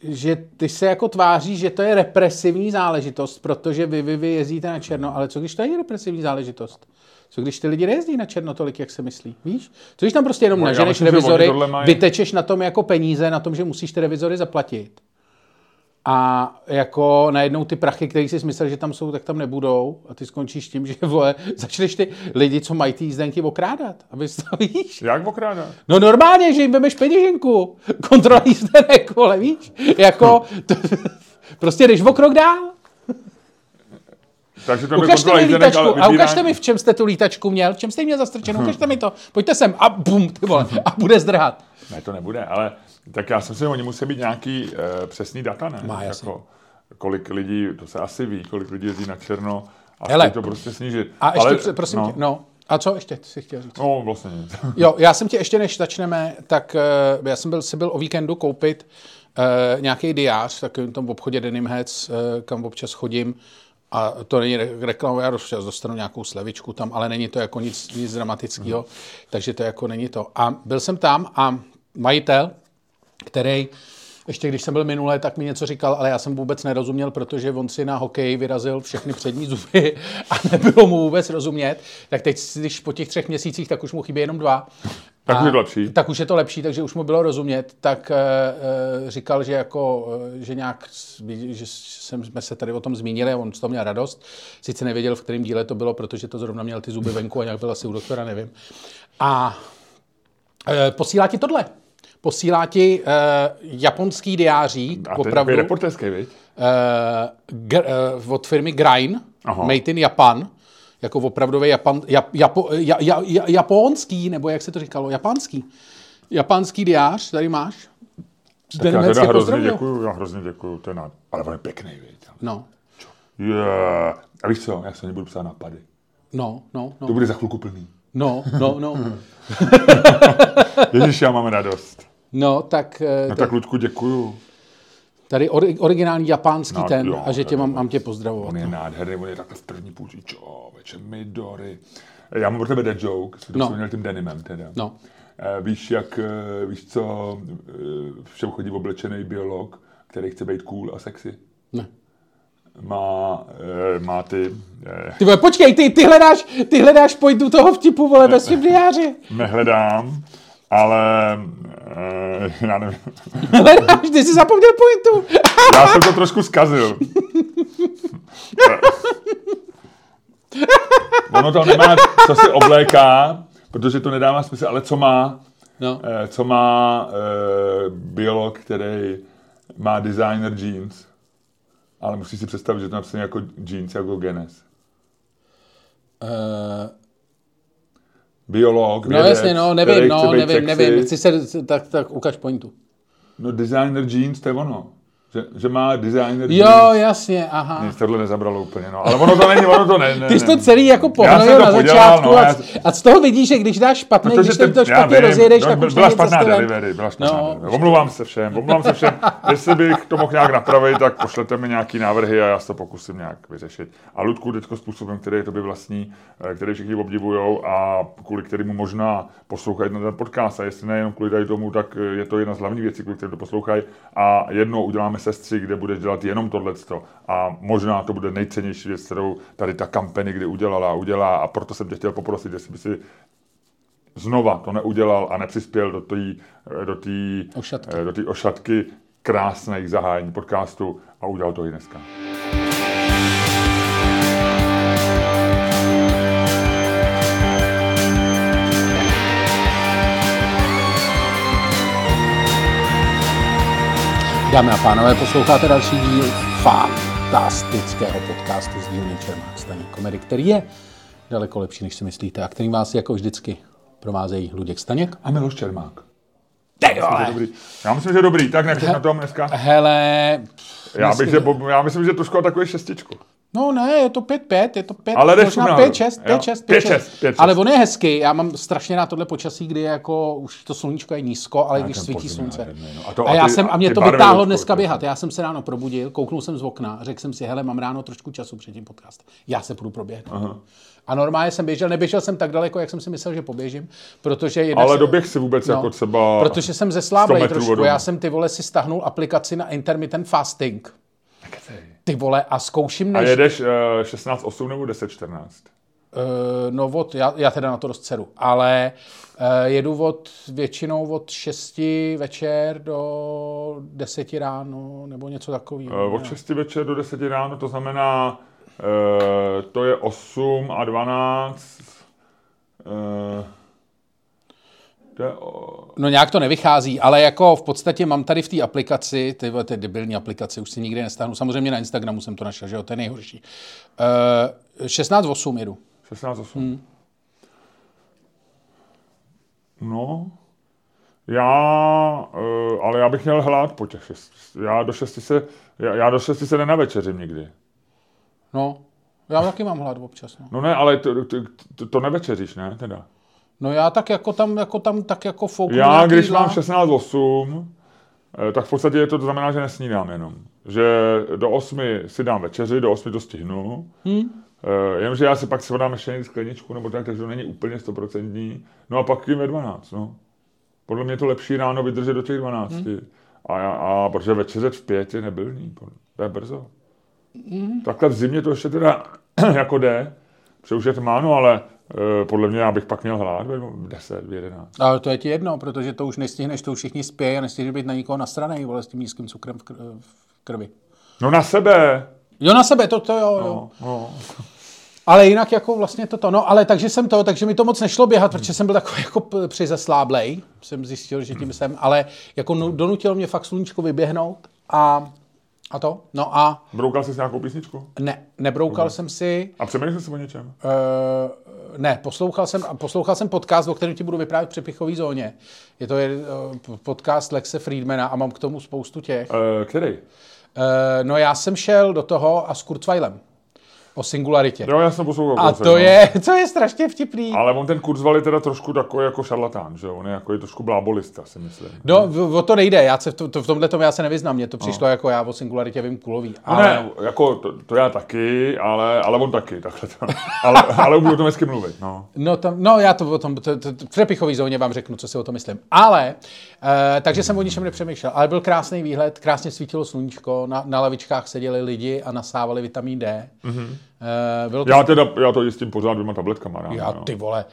že ty se jako tváří, že to je represivní záležitost, protože vy, vy, vy jezdíte na černo, ale co když to je represivní záležitost? Co když ty lidi nejezdí na černo tolik, jak se myslí? Víš? Co když tam prostě jenom No, naženeš myslím, revizory, mají- vytečeš na tom jako peníze, na tom, že musíš ty revizory zaplatit. A jako najednou ty prachy, které jsi myslel, že tam jsou, tak tam nebudou. A ty skončíš tím, že vole, začneš ty lidi, co mají ty jízdenky, okrádat. Aby to víš. Jak okrádat? No normálně, že jim vemeš peněženku. Kontrola jízdenek, vole, víš? Jako, to, prostě jdeš o krok dál. Takže to Ukažte mi lítačku ale a ukažte mi, v čem jste tu lítačku měl, v čem jste ji měl zastrčenou, ukažte mi to. Pojďte sem a bum, ty vole, a bude zdrhat. Ne, to nebude, ale tak já jsem si, oni musí být nějaký uh, přesný data, ne? Má, jasně. Jako, kolik lidí, to se asi ví, kolik lidí jezdí na černo a Hele. to prostě snížit. A ještě, ale, prosím no, tě, no. A co ještě si chtěl říct? No, vlastně nic. Jo, já jsem tě ještě, než začneme, tak uh, já jsem byl, si byl o víkendu koupit uh, nějaký diář v takovém tom obchodě Denim Heads, uh, kam občas chodím. A to není re- reklama, já občas dostanu nějakou slevičku tam, ale není to jako nic, nic dramatického, Mhm. takže to jako není to. A byl jsem tam a majitel, který ještě když jsem byl minulé, tak mi něco říkal, ale já jsem vůbec nerozuměl, protože on si na hokej vyrazil všechny přední zuby a nebylo mu vůbec rozumět. Tak teď, když po těch třech měsících, tak už mu chybí jenom dva. Tak už je to lepší. Tak už je to lepší, takže už mu bylo rozumět. Tak e, říkal, že jako, e, že nějak, že jsem, jsme se tady o tom zmínili a on z toho měl radost. Sice nevěděl, v kterém díle to bylo, protože to zrovna měl ty zuby venku a nějak byl asi u doktora, nevím. A e, posílá ti tohle. Posílá ti e, japonský diáří, A to je opravdu, takový reporterský, viď? eh, gr, eh, od firmy Grain, Aha. Made in Japan, jako opravdový Japan, Jap, Japo, ja, ja, ja, japonský, nebo jak se to říkalo, japonský. Japonský diář, tady máš. Tak já teda hrozně děkuju, já hrozně děkuju, to je nád... Ale on je pěkný, viď? No, Yeah. A víš co, já se nebudu psát nápady. no, no, To no, bude za chvilku plný. no, no, no. Ježíš, já mám radost. No, tak, eh, No tak Ludku, děkuju. tady ori, originální japánský No, ten jo, a že tě mám, mám tě pozdravovat. On je nádherný, on je takhle v první půlce, čověče, Midori. Já mám pro tebe dead joke, jsi No. no. tím denimem teda. No. Eh, Víš, jak, eh, víš co, všem chodí oblečený biolog, který chce být cool a sexy. Ne. Má, má ty, Ty vole, počkej, ty, ty hledáš, ty hledáš pointu toho vtipu, vole, svým diáři. nehledám, ale eh, já nevím. Ty jsi zapomněl pointu. Já jsem to trošku zkazil. ono to nemá, co si obléká, protože to nedává smysl, ale co má, No. eh, co má eh, biolog, který má designer jeans, ale musí si představit, že to napsané jako jeans, jako genes. Uh, Biolog, no vědec, jasně, no, nevím, no, nevím, sexy. nevím. Chci se, tak, tak ukaž pointu. No designer jeans, to je ono. Že, že má designer Jo, jasně, aha. Nic tohle nezabralo úplně, no. Ale ono to není, ono to ne, ne Ty jsi to celý jako pohnojil na podělal, začátku no, a, já- a z toho vidíš, že když dáš špatný, když ten- to špatně vím, rozjedeš, no, tak už byla špatná delivery, byla špatná No. delivery. Omlouvám se všem, omlouvám se všem. Jestli bych to mohl nějak napravit, tak pošlete mi nějaký návrhy a já se to pokusím nějak vyřešit. A Ludku teďko způsobem, který je tobě vlastní, eh, který všichni obdivujou a kvůli kterému možná poslouchají ten podcast. A jestli nejenom kvůli tady tomu, tak eh, je to jedna z hlavních věcí, kvůli kterým to poslouchají. A jednou uděláme sestřih, kde budeš dělat jenom tohleto. A možná to bude nejcennější věc, kterou tady ta kampany kdy udělala a udělá. A proto jsem tě chtěl poprosit, jestli by si znova to neudělal a nepřispěl do té do tý, Ošatky. do tý ošatky krásných zahájení podcastu a udělal to i dneska. Dámy a pánové, posloucháte další díl fantastického podcastu z dílny Čermák Staník Komedy, který je daleko lepší, než si myslíte a který vás jako vždycky provázejí Luděk Staněk. A Miloš Čermák. Ty To je vole! dobrý. Já myslím, že dobrý. Tak nechceš na tom dneska? Hele, Já, bych, že, já myslím, že trošku takové šestičku. No ne, je to 5-5, je to 5, Ale možná nahoru. 5-6, Jo. 5-6, 5-6, 5-6. Ale on je hezký, já mám strašně rád tohle počasí, kdy je jako, už to sluníčko je nízko, ale když svítí je slunce. nádherný, no. A to- A, a já ty- jsem, a mě to vytáhlo dneska běhat. Já jsem se ráno probudil, kouknul jsem z okna, řekl jsem si, hele, mám ráno trošku času před tím podcastem. Já se půjdu proběhnout. A normálně jsem běžel, neběžel jsem tak daleko, jak jsem si myslel, že poběžím, protože Ale doběh si vůbec jako třeba... Protože jsem 100 zesláblej trošku. Já jsem ty vole si stahnul aplikaci na intermittent fasting. Ty vole a zkouším A než... jedeš uh, 16.8 nebo 10.14? Uh, no od, já, já teda na to dost dceru, ale uh, jedu od většinou od 6 večer do 10 ráno nebo něco takového. Uh, od 6 večer do 10 ráno, to znamená, uh, to je 8 a 12. Uh, to je, No nějak to nevychází, ale jako v podstatě mám tady v té aplikaci, ty, ty debilní aplikaci, už si nikdy nestáhnu. Samozřejmě na Instagramu jsem to našel, že jo, to je nejhorší. Uh, 16.8 jedu. 16.8. Hmm. No, já, uh, ale já bych měl hlad po těch 6. Já do 6 se, já, já do 6 se nenavečeřím nikdy. No, já taky mám hlad občas. No. No ne, ale to, to, to, to nevečeříš, ne, teda? No já tak jako tam, jako tam tak jako fouknu Já, když jídla. mám 16.8, eh, tak v podstatě je to, to znamená, že nesnídám jenom. Že do 8 si dám večeři, do 8 to stihnu. Hmm. Jenomže já si pak si dám ještě někdy skleničku, nebo tak, takže to není úplně stoprocentní. No a pak jim ve 12, no. Podle mě je to lepší ráno vydržet do těch 12. Hmm. A, já, a protože večeřet v pět je nebylný, to je brzo. Hmm. Takhle v zimě to ještě teda jako jde, protože už je tma, no ale podle mě já bych pak měl ve 10, v 11. Ale to je ti jedno, protože to už nestihneš, to už všichni spějí a nestihneš být na nikoho nasranej, vole, s tím nízkým cukrem v kr- v krvi. No na sebe. Jo, na sebe, to, to jo, jo. No, no. Ale jinak jako vlastně toto, no ale takže jsem to, takže mi to moc nešlo běhat, protože jsem byl takový jako přizesláblej, jsem zjistil, že tím jsem, ale jako nu- donutilo mě fakt sluníčko vyběhnout a, a to, no a Broukal jsi s nějakou písničku? ne, nebroukal jsem si, A přemýšlel jsi o něčem? uh, ne, poslouchal jsem, poslouchal jsem podcast, o kterém ti budu vyprávět v přepichové zóně. Je to je, uh, podcast Lexe Friedmana a mám k tomu spoustu těch. Uh, který? Uh, no já jsem šel do toho a s Kurzweilem o singularitě. Jo, já jsem poslouchal. A kousek, to no. je, to je strašně vtipný. Ale on ten Kurzweil je teda trošku takový jako šarlatán, že? On je jako je trošku blábolista, si myslím. No, o to nejde, já se v, to, to, v tomhle tom já se nevyznám, mně to přišlo jako já o singularitě vím kulový. No Ale, ne, jako to, to, já taky, ale, ale on taky, takhle to. Ale, ale umí o tom hezky mluvit, no. No, tam, no já to o tom, to, to, to, v přepichový zóně vám řeknu, co si o tom myslím. Ale, e, takže jsem o ničem nepřemýšlel, ale byl krásný výhled, krásně svítilo sluníčko, na, na lavičkách seděli lidi a nasávali vitamin D. Mm-hmm. E, bylo to, Já teda, já to jistím pořád dvěma tabletkama ráno, já, no. ty vole,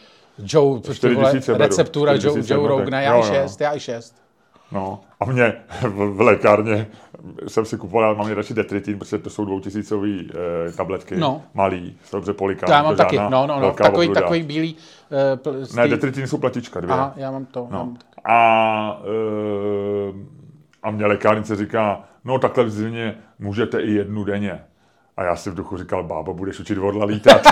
Joe, ty 4 vole, receptura 4 Joe, Joe jednotek. Rogana, já i jo. šest, já i šest. No, a mě v, v lékárně jsem si kupoval, mám radši detritin, protože to jsou dvoutisícový e, tabletky, No. malý, dobře polikán. To já mám to taky, no, no, no, takový, obluda. takový bílý. E, pl, z Ne, detritin jsou platička dvě. Aha, já mám to. No. Mám, A, e, a mě lékárnice říká, no takhle v zimě můžete i jednu denně. A já si v duchu říkal, bábo, budeš učit vodla lítat.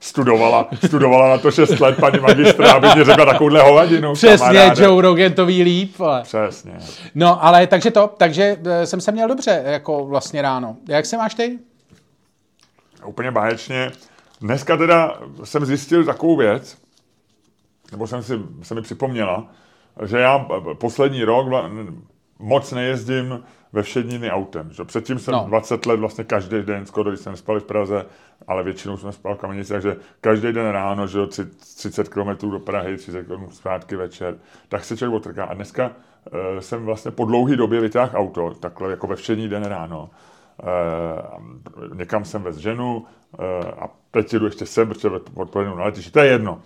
studovala, studovala na to 6 let paní magistra, aby mě řekla takovouhle hovadinu. Přesně, kamaráde. Joe Rogan to ví líp. Ale. Přesně. No, ale takže to, takže eh, jsem se měl dobře, jako vlastně ráno. Jak se máš ty? Úplně báječně. Dneska teda jsem zjistil takovou věc, nebo jsem si, se mi připomněla, že já poslední rok, moc nejezdím ve všedniny autem. Že? Předtím jsem No. no. 20 let vlastně každý den, skoro když jsem spal v Praze, ale většinou jsem spal v Kamenici, takže každý den ráno, že jo, tři- 30 km do Prahy, 30 km zpátky večer, tak se člověk otrká. A dneska uh, jsem vlastně po dlouhé době vytáhl auto, takhle jako ve všední den ráno. Uh, někam jsem vez ženu uh, a teď jdu ještě sem, protože odpovědnou na letišti, to je jedno.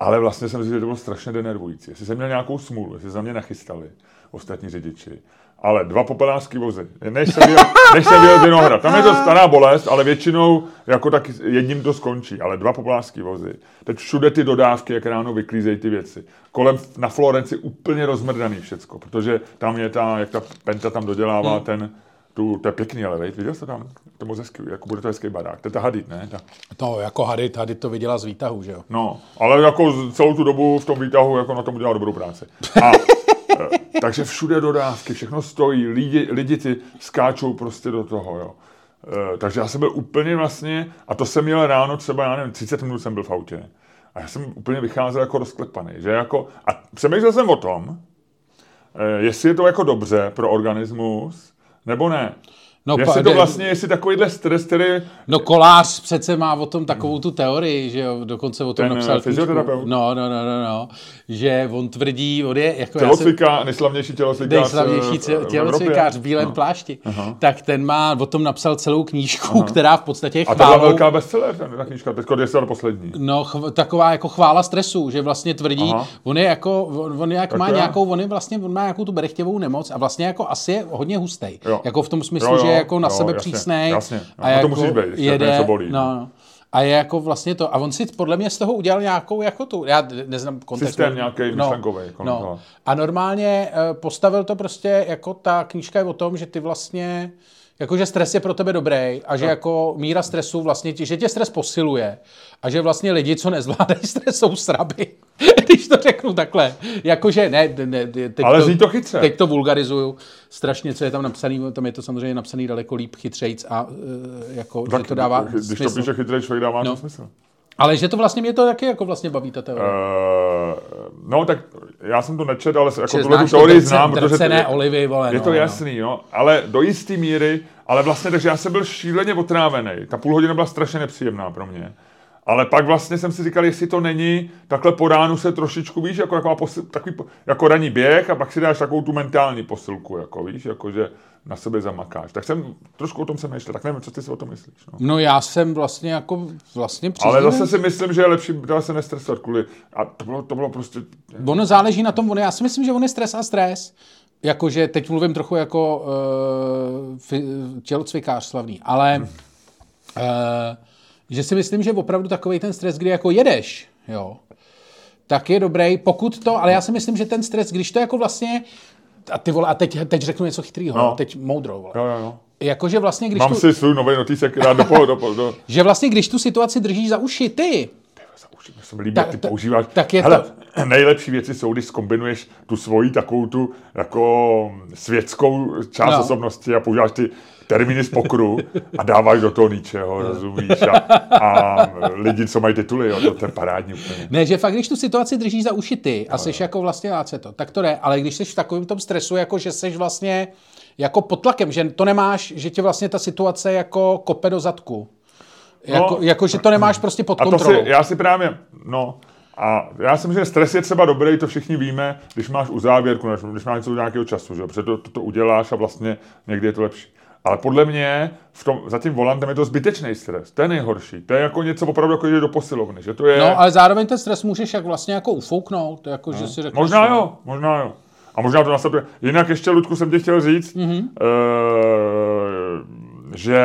Ale vlastně jsem si, že to bylo strašně denervující. Jestli jsem měl nějakou smůlu, jestli se za mě nachystali ostatní řidiči. Ale dva popelářský vozy. Než jsem vyjel, než jsem vyjel Vinohrad. Tam je to stará bolest, ale většinou jako tak jedním to skončí. Ale dva popelářský vozy. Teď všude ty dodávky, jak ráno vyklízejí ty věci. Kolem na Florenci úplně rozmrdaný všecko, protože tam je ta, jak ta Penta tam dodělává hmm. ten, tu, to je pěkný, ale vejt, viděl jsi to tam? To moc hezký, jako bude to hezký barák. To je ta Hadid, ne? Ta, To jako Hadid, Hadid to viděla z výtahu, že jo? No, ale jako celou tu dobu v tom výtahu jako na tom udělal dobrou práci. A, takže všude dodávky, všechno stojí, lidi, lidi ty skáčou prostě do toho, jo. E, takže já jsem byl úplně vlastně, a to jsem měl ráno třeba, já nevím, 30 minut jsem byl v autě. A já jsem úplně vycházel jako rozklepaný, že jako, a přemýšlel jsem o tom, e, jestli je to jako dobře pro organismus, nebo ne. No, jestli pa- to vlastně, jestli takovýhle stres, který No kolář přece má o tom takovou tu teorii, že jo, dokonce o tom Ten, napsal eh, fyzioterapeut? knížku. No, no, no, no, no, že on tvrdí, on je jako já jsem, tělocvika, nejslavnější tělocvikář nejslavnější eh, v tělocvikář v bílém No. plášti, tak ten má o tom napsal celou knížku, která v podstatě je A to byla chválou, velká bestseller, ta knížka, teď je to poslední. No, chv- taková jako chvála stresu, že vlastně tvrdí, Aha. on je jako, on, on jak Tak má já. nějakou, on je vlastně, on má nějakou tu berechtěvou nemoc a vlastně jako asi je hodně hustej. Jo. Jako v tom smyslu, Jo, jo, že je jako na jo, sebe jasně. No, a a to jako musíš být, když tebe něco bolí. No, no. A je jako vlastně to, a on si podle mě z toho udělal nějakou jako tu, já neznám kontext. Systém nějaký myšlenkový kolem No. toho. A normálně eh, postavil to prostě, jako ta knížka je o tom, že ty vlastně, jakože stres je pro tebe dobrý a že jako míra stresu vlastně, ti, že tě stres posiluje a že vlastně lidi, co nezvládají stres, jsou sraby. Když to řeknu takhle. Jakože ne, ne, teď, Ale zní to chytře. teď to vulgarizuju strašně, co je tam napsaný, tam je to samozřejmě napsaný daleko líp, chytřejc a eh, jako, že to dává když to smysl. píše chytrý člověk, dává No. to smysl. Ale že to vlastně mě to taky jako vlastně baví ta teorie. Uh, no, tak já jsem to nečet, ale jako tuhle tu teorii drce- znám, protože to je, olivy, vole, je no, to no. jasný, jo, ale do jisté míry, ale vlastně, takže já jsem byl šíleně otrávený. Ta půl hodina byla strašně nepříjemná pro mě. Ale pak vlastně jsem si říkal, jestli to není, takhle po ránu se trošičku, víš, jako, jako, posil, takový, jako ranní běh a pak si dáš takovou tu mentální posilku, jako víš, jako že na sebe zamakáš. Tak jsem, trošku o tom jsem myšlel, tak nevím, co ty si o tom myslíš. No. No já jsem vlastně jako vlastně Ale příznivý. zase si myslím, že je lepší dál se nestresovat kvůli, a to bylo, to bylo prostě, Ono záleží na tom, on, já si myslím, že on je stres a stres. Jakože teď mluvím trochu jako uh, tělocvikář slavný, ale uh, že si myslím, že opravdu takový ten stres, kdy jako jedeš, jo, tak je dobrý, pokud to, ale já si myslím, že ten stres, když to jako vlastně, a ty vole, a teď, teď řeknu něco chytrýho, No. no. teď moudrou, vole. jo, jo, jo. Jakože vlastně, když Mám tu, si svůj nový notísek rád do polu, do do, že vlastně, když tu situaci držíš za uši ty, za uši, mě se mi líbí, Tak- ty používáš. tak je Hele, to- nejlepší věci jsou, když kombinuješ tu svoji takovou tu jako světskou část no. osobnosti a používáš ty termíny z pokru a dáváš do toho ničeho, rozumíš? A, a lidi, co mají tituly, jo, to, to je parádní úplně. Ne, že fakt, když tu situaci držíš za uši ty a jsi jako vlastně láce to, tak to jde, ale když jsi v takovém tom stresu, jako že jsi vlastně jako pod tlakem, že to nemáš, že tě vlastně ta situace jako kope do zadku. Jako, No. jako že to nemáš prostě pod A to kontrolou. si, já si právě, no, a já si myslím, že stres je třeba dobrý, to všichni víme, když máš u závěrku, než- když máš něco do nějakého času, že? protože to, to, to uděláš a vlastně někdy je to lepší. Ale podle mě v tom, za tím volantem je to zbytečný stres. To je nejhorší. To je jako něco opravdu jako jde do posilovny. Že to je, No, ale zároveň ten stres můžeš jak vlastně jako ufouknout, jako že si řekneš, Možná no, jo, možná jo. A možná to nastupuje. Jinak ještě, Ludku, jsem ti chtěl říct, Mhm. mm-hmm. uh, že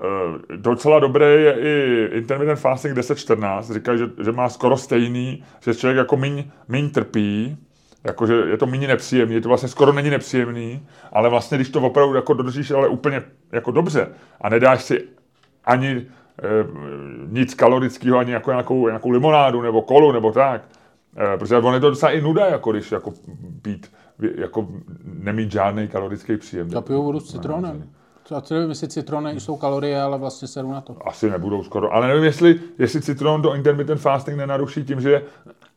uh, docela dobrý je i intermittent fasting 10-14. Říkají, že, že má skoro stejný, že člověk jako míň, míň trpí, jakože je to méně nepříjemný, je to vlastně skoro není nepříjemný, ale vlastně když to opravdu jako dodržíš ale úplně jako dobře a nedáš si ani e, nic kalorického, ani jako nějakou, nějakou limonádu nebo kolu nebo tak, e, protože on je to docela i nuda, jako když jako pít, jako nemít žádný kalorický příjem. Zapiju vodu s citronem. Já to nevím, jestli citrony jsou kalorie, ale vlastně seru na to. Asi nebudou skoro, ale nevím, jestli, jestli citron do intermittent fasting nenaruší tím, že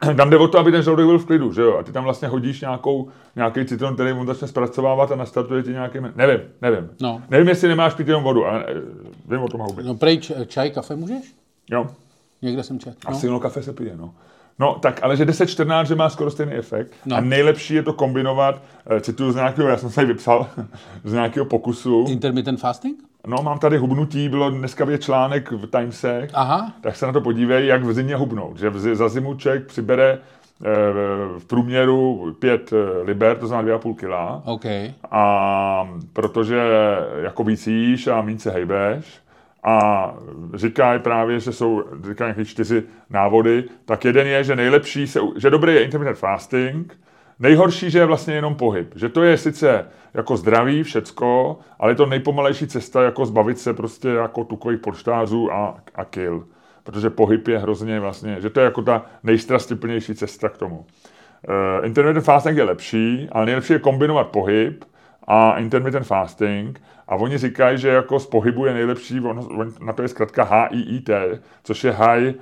tam jde o to, aby ten žaludek byl v klidu, že jo? A ty tam vlastně hodíš nějakou, nějaký citron, který mu začne zpracovávat a nastartuje ti nějaký... Nevím, nevím. No. Nevím, jestli nemáš pít jenom vodu, ale eh, vím o tom houby. No prej čaj, kafe můžeš? Jo, Někde jsem četl. No. asi no kafe se pije, no. No, tak, ale že 10-14, že má skoro stejný efekt. No. A nejlepší je to kombinovat, eh, cituju z nějakého, já jsem se tady vypsal, z nějakého pokusu. Intermittent fasting? No, mám tady hubnutí, bylo dneska je článek v Timesech, Aha. tak se na to podívej, jak v zimě hubnout. Že v- za zimu člověk přibere eh, v průměru 5 liber, to znamená 2,5 kila. OK. A protože jako víc jíš a méně se hejbeš a říkají právě, že jsou říkají nějaké čtyři návody, tak jeden je, že nejlepší, se, že dobrý je intermittent fasting, nejhorší, že je vlastně jenom pohyb. Že to je sice jako zdraví, všecko, ale je to nejpomalejší cesta, jako zbavit se prostě jako tukových polštářů a, a kill. Protože pohyb je hrozně vlastně, že to je jako ta nejstrastiplnější cesta k tomu. Uh, intermittent fasting je lepší, ale nejlepší je kombinovat pohyb a intermittent fasting. A oni říkají, že jako z pohybu je nejlepší, on, on, na to je zkrátka HIIT, což je High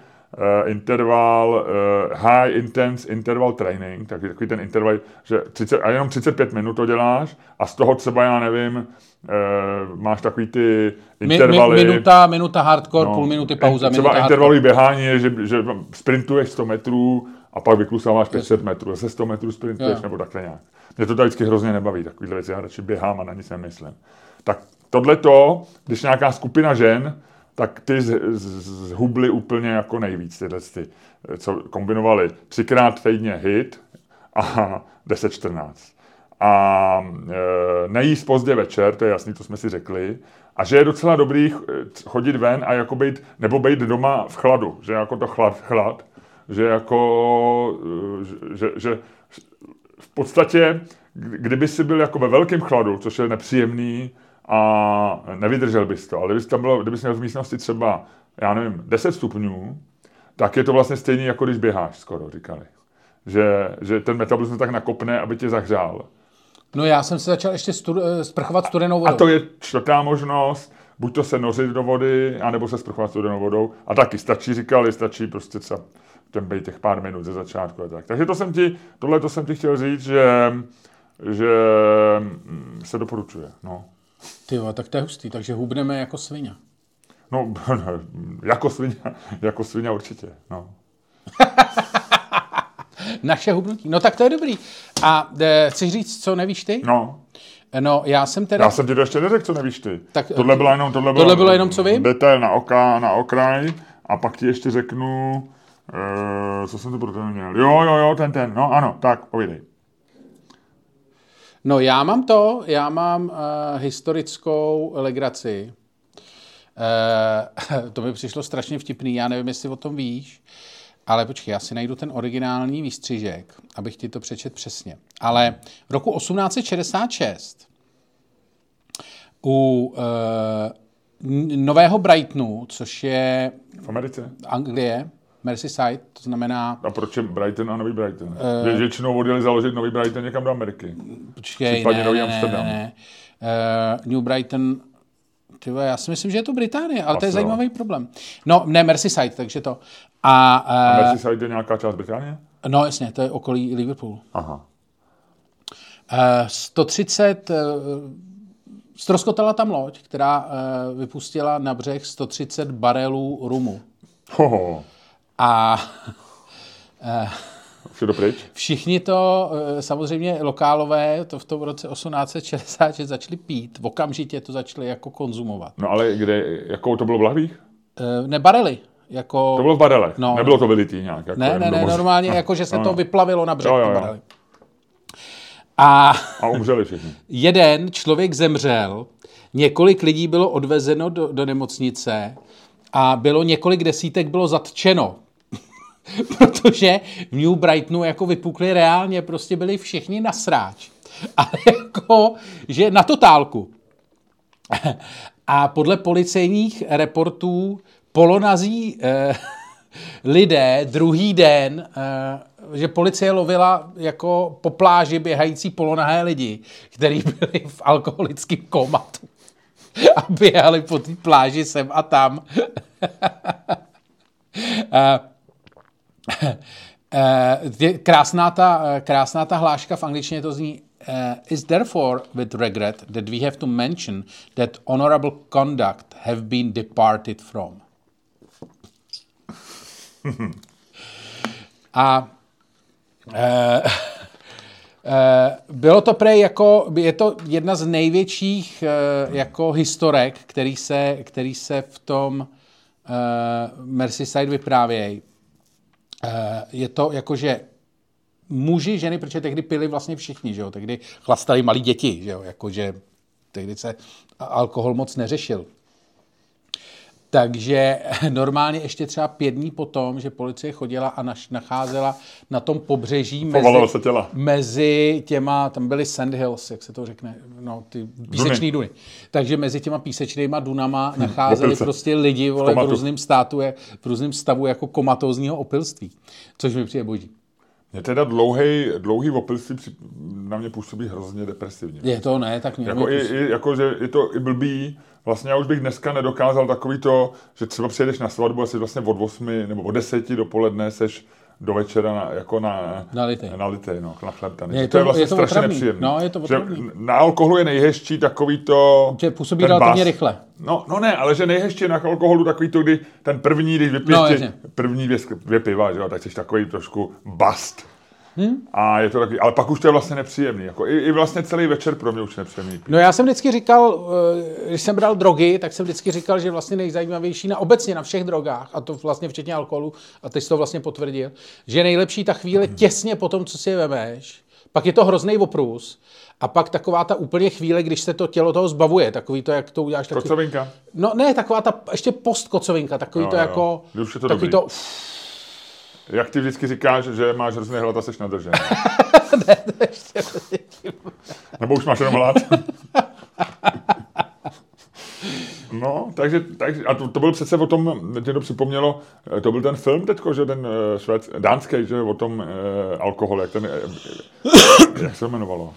Interval, uh, High Intense Interval Training, tak takový ten interval, že 30, a jenom 35 minut to děláš a z toho třeba, já nevím, uh, máš takový ty Mi, mi, intervaly. minuta, minuta hardcore, no, půl minuty pauza, Třeba minuta hardcore. intervalový běhání je, že, že sprintuješ 100 metrů a pak vyklusáváš 500 metrů, zase 100 metrů sprintuješ Jo. nebo takhle nějak. Mě to tady vždycky hrozně nebaví, takovýhle věci, já radši běhám a na nic nemyslím. Tak tohleto, když nějaká skupina žen, tak ty zhubly úplně jako nejvíc tyhle ty, co kombinovali třikrát týdně hit a 10-14. A e, nejíst pozdě večer, to je jasný, to jsme si řekli, a že je docela dobrý ch- chodit ven a jako být, nebo být doma v chladu, že jako to chlad, chlad, že jako, e, že, že v podstatě, kdy- kdyby si byl jako ve velkém chladu, což je nepříjemný a nevydržel bys to, ale kdybys tam bylo, kdybys měl v místnosti třeba, já nevím, 10 stupňů, tak je to vlastně stejný, jako když běháš skoro, říkali. Že, že ten metabolismus tak nakopne, aby tě zahřál. No já jsem se začal ještě stu, eh, sprchovat studenou vodou. A to je čtvrtá možnost, buď to se nořit do vody, anebo se sprchovat studenou vodou. A taky stačí, říkali, stačí prostě třeba ten bej těch pár minut ze začátku a tak. Takže to jsem ti, tohle to jsem ti chtěl říct, že, že mm, se doporučuje. No. Ty jo, tak to je hustý, takže hubneme jako svině. No, jako svině, jako svině určitě. No. Naše hubnutí. No tak to je dobrý. A e, chceš říct, co nevíš ty? no. No, já jsem teda... Já jsem ti to ještě neřekl, co nevíš ty. Tak- tohle bylo jenom, tohle bylo, Tohle bylo jenom, co vím? Detail na, oka, na okraj a pak ti ještě řeknu, uh, co jsem to pro ten měl. Jo, jo, jo, ten, ten, no ano, tak, povídej. No já mám to, já mám uh, historickou legraci. Uh, to mi přišlo strašně vtipný, já nevím, jestli o tom víš, ale počkej, já si najdu ten originální výstřižek, abych ti to přečet přesně. Ale v roku 1866 u uh, Nového Brightonu, což je V Americe? Anglie, Merseyside, to znamená, A proč je Brighton a Nový Brighton? Eh. Uh, Většinou odjeli založit Nový Brighton někam do Ameriky. počkej, Případně ne, Nový ne, ne, Amsterdam. ne, ne. Uh, New Brighton, ty vole, já si myslím, že je to Británie, ale to je Asi jo. zajímavý problém. No, ne, Merseyside, takže to. A, A uh, Merseyside je nějaká část Británie? no jasně, to je okolí Liverpool. Aha. Uh, 130, uh, stroskotala tam loď, která uh, vypustila na břeh 130 barelů rumu. Hoho. A je to pryč? všichni to, eh, samozřejmě lokálové, to v tom roce 1866 začali pít, okamžitě to začali jako konzumovat. No ale kde, jakou to bylo v lahvích? Eh, Ne barely, jako... To bylo v barelech. No. Nebylo to vylitý nějak. Jako Ne, ne, ne, normálně No. jako, že se No, to no. vyplavilo na břeh, Jo, jo, jo. A A umřeli všichni. jeden člověk zemřel, několik lidí bylo odvezeno do, do nemocnice a bylo několik desítek bylo zatčeno. Protože v New Brightonu jako vypukli reálně, prostě byli všichni na sráč. Ale jako, že na totálku. A podle policejních reportů polonazí eh, lidé druhý den, eh, že policie lovila jako po pláži běhající polonahé lidi, kteří byli v alkoholickém komatu a běhali po té pláži sem a tam. Uh, krásná, ta, eh, krásná ta hláška v angličtině to zní uh, is therefore with regret that we have to mention that honorable conduct have been departed from. A uh, Uh, bylo to prej jako, je to jedna z největších jako historek, který se, který se v tom Merseyside vyprávějí. Uh, je to jakože muži, ženy, protože tehdy pili vlastně všichni, že jo? tehdy chlastali malí děti, že jo? jakože tehdy se alkohol moc neřešil. Takže normálně ještě třeba pět dní potom, že policie chodila a naš, nacházela na tom pobřeží mezi, se těla. mezi těma, tam byly sand hills, jak se to řekne, no ty písečný duny. duny. Takže mezi těma písečnýma dunama hm, nacházeli Opilce. prostě lidi vole, v různém státu, v různém stavu jako komatózního opilství, což mi přijde boží. Mě teda dlouhý, dlouhý opilství na mě působí hrozně depresivně. Je to ne, tak mě jako, i, i, jako, že je to i blbý, vlastně já už bych dneska nedokázal takový to, že třeba přijedeš na svatbu asi vlastně od 8 nebo od 10 dopoledne seš do večera na, jako na, na litej, na, litej, no, na chleptany. Je to, to je vlastně je to strašně otravný. nepříjemné. No, je to že na alkoholu je nejhezčí takový to... Že působí relativně rychle. No, no ne, ale že nejhezčí na alkoholu takový to, kdy ten první, když vypiješ no, první dvě, dvě piva, že jo, tak jsi takový trošku bast. Hmm? A je to taky, ale pak už to je vlastně nepříjemný. Jako i, i vlastně celý večer pro mě už nepříjemný. No já jsem vždycky říkal, eh, když jsem bral drogy, tak jsem vždycky říkal, že vlastně nejzajímavější na obecně na všech drogách, a to vlastně včetně alkoholu, a teď jsi to vlastně potvrdil, že je nejlepší ta chvíle hmm. těsně po tom, co si je vemeš, pak je to hrozný oprus, a pak taková ta úplně chvíle, když se to tělo toho zbavuje, takový to, jak to uděláš. Takový... Kocovinka? No ne, taková ta ještě postkocovinka, takový no, to jo. jako... Už je to takový dobrý. to... Jak ty vždycky říkáš, že máš hrozný hlad a jsi nadržený. ne, to ještě Nebo už máš jenom hlad? No, takže, takže a to, to byl přece o tom, mě to připomnělo, to byl ten film teďko, že ten uh, švéd, dánský, že o tom uh, alkohol, jak ten, jak se jmenovalo,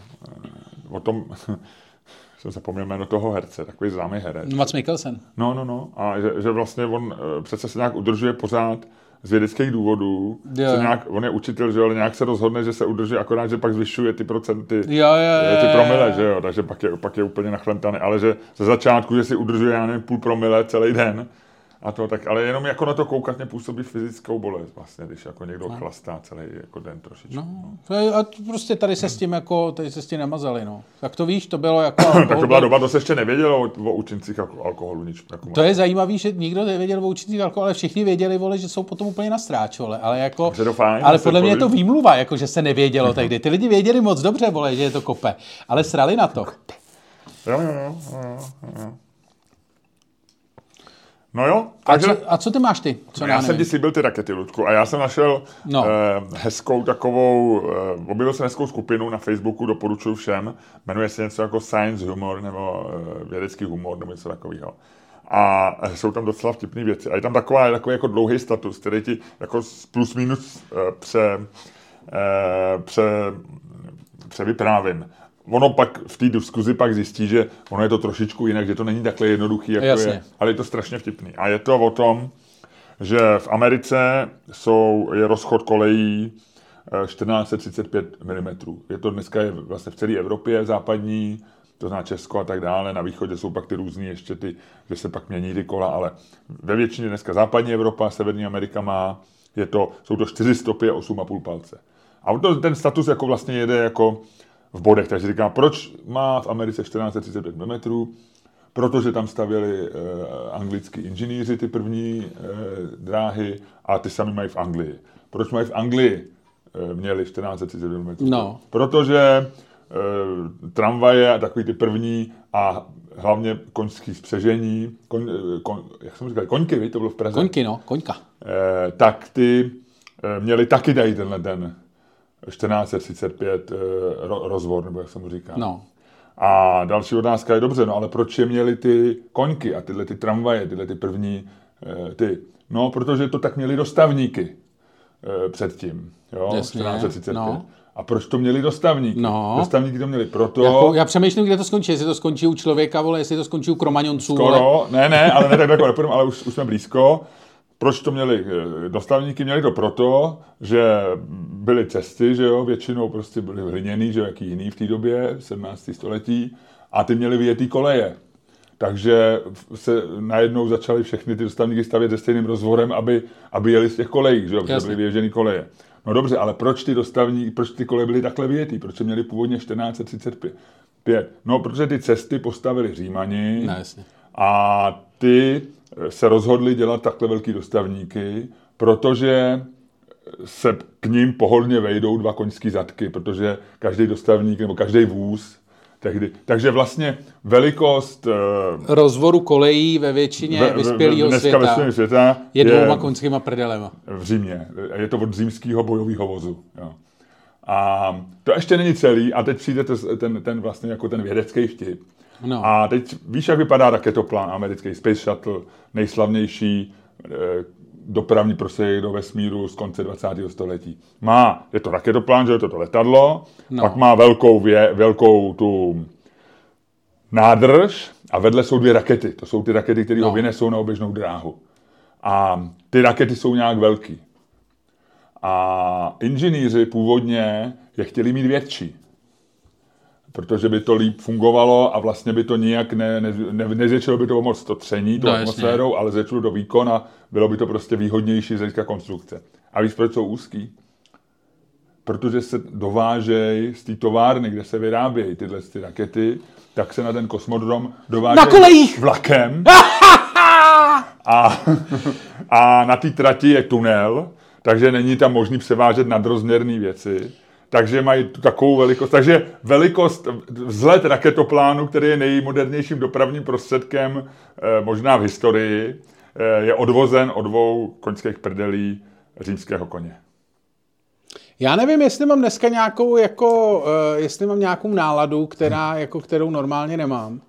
uh, o tom, jsem zapomněl jméno toho herce, takový známý herec. Mats Mikkelsen. No, no, no, a že, že vlastně on přece se nějak udržuje pořád z vědeckých důvodů. Se nějak, on je učitel, že jo, ale nějak se rozhodne, že se udrží, akorát, že pak zvyšuje ty procenty, jo, jo, jo, ty promile, že jo, takže pak je, pak je úplně nachlentaný, ale že ze začátku, že si udržuje, já nevím, půl promile celý den, a to tak, ale jenom jako na to koukat mě působí fyzickou bolest vlastně, když jako někdo no. chlastá celý jako den trošičku. No. no. A prostě tady se s tím jako, tady se s tím nemazali, no. Tak to víš, to bylo jako... tak to byla doba, to se ještě nevědělo o, o účincích alkoholu nič. Jako to je zajímavé, že nikdo nevěděl o účincích alkoholu, ale všichni věděli, vole, že jsou potom úplně na stráč, vole. Ale jako, to fajn, ale podle mě je to výmluva, jako že se nevědělo tehdy. Ty lidi věděli moc dobře, vole, že je to kope, ale srali na to. Jo, jo, jo, jo, jo. No jo. Takže, a, co, a co ty máš ty? Co no já jsem ti slíbil ty rakety, Ludku, a já jsem našel no. eh, hezkou takovou, eh, objevil jsem hezkou skupinu na Facebooku, doporučuji všem, jmenuje se něco jako Science Humor, nebo eh, vědecký humor, nebo něco takového. A jsou tam docela vtipné věci. A je tam taková, takový jako dlouhý status, který ti jako plus minus eh, pře, eh, pře, převyprávím ono pak v té diskuzi pak zjistí, že ono je to trošičku jinak, že to není takhle jednoduchý, jako Jasně. je, ale je to strašně vtipný. A je to o tom, že v Americe jsou, je rozchod kolejí 1435 eh, mm. Je to dneska je vlastně v celé Evropě západní, to zná Česko a tak dále. Na východě jsou pak ty různý ještě ty, že se pak mění ty kola, ale ve většině dneska západní Evropa, Severní Amerika má, je to, jsou to 4 stopy a 8,5 palce. A to, ten status jako vlastně jede jako v bodech. Takže říká, proč má v Americe 1435 mm? Protože tam stavěli uh, anglický inženýři ty první uh, dráhy a ty sami mají v Anglii. Proč mají v Anglii uh, měli 1435 mm? No. Protože uh, tramvaje a takový ty první a hlavně koňský spřežení, koň, koň, jak jsem říkal, koňky, víš, to bylo v Praze. Koňky, no, koňka. Uh, tak ty uh, měli taky tady tenhle ten 1435 eh, rozvor, nebo jak se mu říká. No. A další otázka je dobře, no ale proč je měli ty koňky a tyhle ty tramvaje, tyhle ty první eh, ty? No, protože to tak měli dostavníky eh, předtím, jo, Jasně, 1435. No. A proč to měli dostavníky? No. Dostavníky to měli proto... Jako, já přemýšlím, kde to skončí. Jestli to skončí u člověka, vole, jestli to skončí u kromaňonců. Skoro, vole. ne, ne, ale ne tak daleko, ale už, už jsme blízko proč to měli eh, dostavníky? Měli to proto, že byly cesty, že jo, většinou prostě byly hliněný, že jo, jaký jiný v té době, 17. století, a ty měly vyjetý koleje. Takže se najednou začaly všechny ty dostavníky stavět se stejným rozvorem, aby, aby jeli z těch kolejí, že jo, protože byly vyježený koleje. No dobře, ale proč ty dostavní, proč ty koleje byly takhle vyjetý? Proč měli původně 1435? Pět. No, protože ty cesty postavili Římani No, jasně. a ty se rozhodli dělat takhle velký dostavníky, protože se k ním pohodlně vejdou dva koňský zadky, protože každý dostavník nebo každý vůz tehdy. Takže vlastně velikost eh, Rozvoru kolejí ve většině ve- ve- vyspělého světa vyspělého světa je dvouma koňskýma prdelema. v Římě. Je to od římského bojového vozu. Jo. A to ještě není celý, a teď přijde ten, ten vlastně jako ten vědecký vtip. No. A teď víš, jak vypadá raketoplán americký Space Shuttle, nejslavnější eh, dopravní prostředek do vesmíru z konce 20. století. Má, je to raketoplán, že je to to letadlo, no. pak má velkou, vě, velkou tu nádrž a vedle jsou dvě rakety. To jsou ty rakety, které No. ho vynesou na oběžnou dráhu. A ty rakety jsou nějak velký. A inženýři původně je chtěli mít větší. Protože by to líp fungovalo a vlastně by to nijak ne, ne, ne, nezvětšilo by to moc to tření, tu No, no, jasně. atmosférou, ale zvětšilo to výkon a bylo by to prostě výhodnější z hlediska konstrukce. A víš, proč jsou úzký? Protože se dovážejí z té továrny, kde se vyrábějí tyhle ty rakety, tak se na ten kosmodrom dovážejí Na kolejích! vlakem. a, a na té trati je tunel, takže není tam možný převážet nadrozměrné věci. Takže mají takovou velikost. Takže velikost, vzhled raketoplánu, který je nejmodernějším dopravním prostředkem eh, možná v historii, eh, je odvozen od dvou koňských prdelí římského koně. Já nevím, jestli mám dneska nějakou, jako, uh, jestli mám nějakou náladu, která, jako, kterou normálně nemám.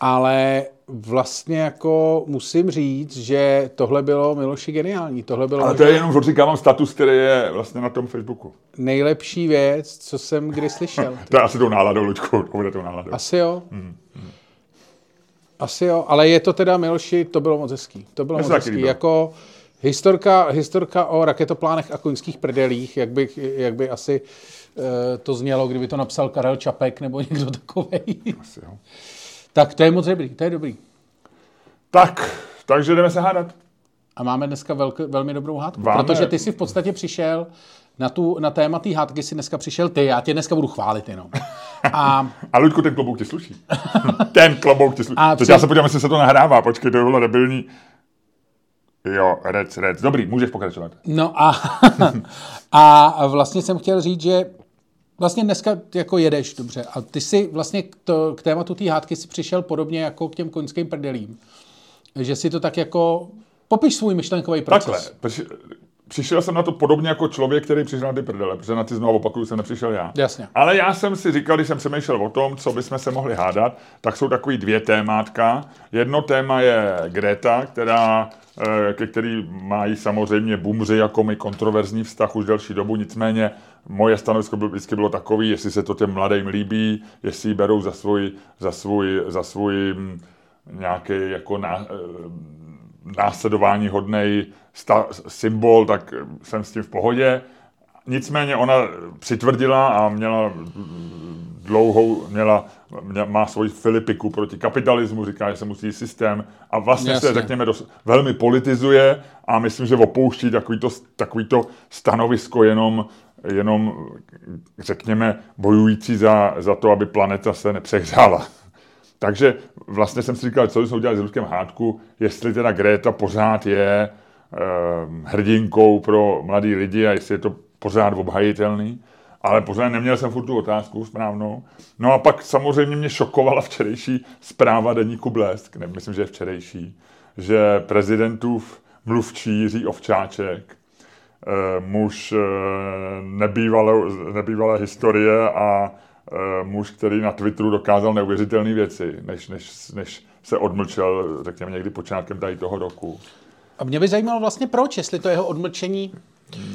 Ale vlastně jako musím říct, že tohle bylo Miloši geniální. Tohle bylo Ale to je jenom, že říkávám status, který je vlastně na tom Facebooku. nejlepší věc, co jsem kdy slyšel. To je asi tou náladou, Luďku, to bude tou náladou. Asi jo. Hmm, Asi jo, ale je to teda, Miloši, to bylo moc hezký. To bylo Mně moc hezký. Jako historka, historka o raketoplánech a koňských prdelích, jak by, jak by asi eh, to znělo, kdyby to napsal Karel Čapek nebo někdo takovej. Asi, jo. Tak to je moc dobrý, to je dobrý. Tak, takže jdeme se hádat. A máme dneska velk, velmi dobrou hádku, Máme. protože ty si v podstatě přišel na, tu, na téma té hádky si dneska přišel ty, já tě dneska budu chválit jenom. A A Luďku, ten klobouk ti sluší. ten klobouk ti sluší. A Teď při- já se podívám, jestli se to nahrává. Počkej, to bylo debilní. Jo, rec, rec. Dobrý, můžeš pokračovat. No a, a vlastně jsem chtěl říct, že vlastně dneska jako jedeš dobře a ty si vlastně k, to, k tématu té hádky si přišel podobně jako k těm koňským prdelím. Že si to tak jako, popiš svůj myšlenkový proces. Takhle, přišel jsem na to podobně jako člověk, který přišel na ty prdele, protože na ty znovu opakuju, jsem nepřišel já. Jasně. Ale já jsem si říkal, když jsem přemýšlel o tom, co bychom se mohli hádat, tak jsou takový dvě témátka. Jedno téma je Greta, která, eh, ke který mají samozřejmě bumři jako my kontroverzní vztah už delší dobu, nicméně moje stanovisko bylo, vždycky bylo takový, jestli se to těm mladým líbí, jestli ji berou za svůj, za svůj, za svůj mm, nějaký jako na, eh, následování hodnej sta, symbol, tak jsem s tím v pohodě. Nicméně ona přitvrdila a měla dlouhou, měla, mě, má svoji filipiku proti kapitalismu, říká, že se musí systém a vlastně Jasně. se, řekněme, dos, velmi politizuje a myslím, že opouští takovýto, takovýto stanovisko jenom, jenom, řekněme, bojující za, za to, aby planeta se nepřehřála. Takže vlastně jsem si říkal, co jsme udělali s Ruskem hádku, jestli teda Greta pořád je eh, hrdinkou pro mladý lidi a jestli je to pořád obhajitelný. Ale pořád neměl jsem furt tu otázku správnou. No a pak samozřejmě mě šokovala včerejší zpráva deníku Blesk, ne, myslím, že je včerejší, že prezidentův mluvčí Jiří Ovčáček, eh, muž eh, nebývalé, nebývalé historie a muž, který na Twitteru dokázal neuvěřitelné věci, než, než, než se odmlčel, řekněme, někdy počátkem tady toho roku. A mě by zajímalo vlastně proč, jestli to jeho odmlčení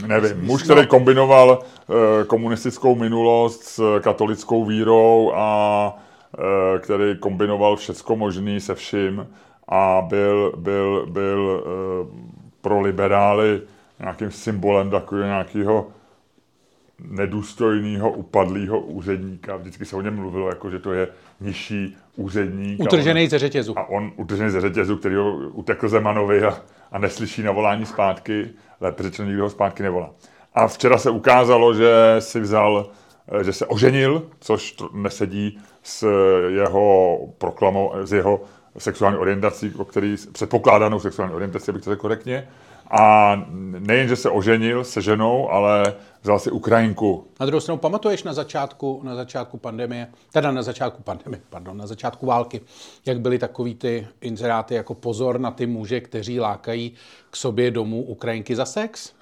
Nevím, muž, který kombinoval eh, komunistickou minulost s katolickou vírou a eh, který kombinoval všecko možný se vším a byl, byl, byl eh, pro liberály nějakým symbolem takového nějakého nedůstojného, upadlého úředníka. Vždycky se o něm mluvilo, jako že to je nižší úředník. Utržený ze řetězu. A on utržený ze řetězu, který ho utekl Zemanovi a, a neslyší na volání zpátky, lépe řečeno nikdo ho zpátky nevolá. A včera se ukázalo, že si vzal, že se oženil, což nesedí s jeho proklamou, s jeho sexuální orientací, o který předpokládanou sexuální orientaci, abych to řekl korektně. A nejen, že se oženil se ženou, ale vzal si Ukrajinku. Na druhou stranu pamatuješ na začátku, na začátku pandemie, teda na začátku pandemie, pardon, na začátku války, jak byly takový ty inzeráty jako pozor na ty muže, kteří lákají k sobě domů Ukrajinky za sex?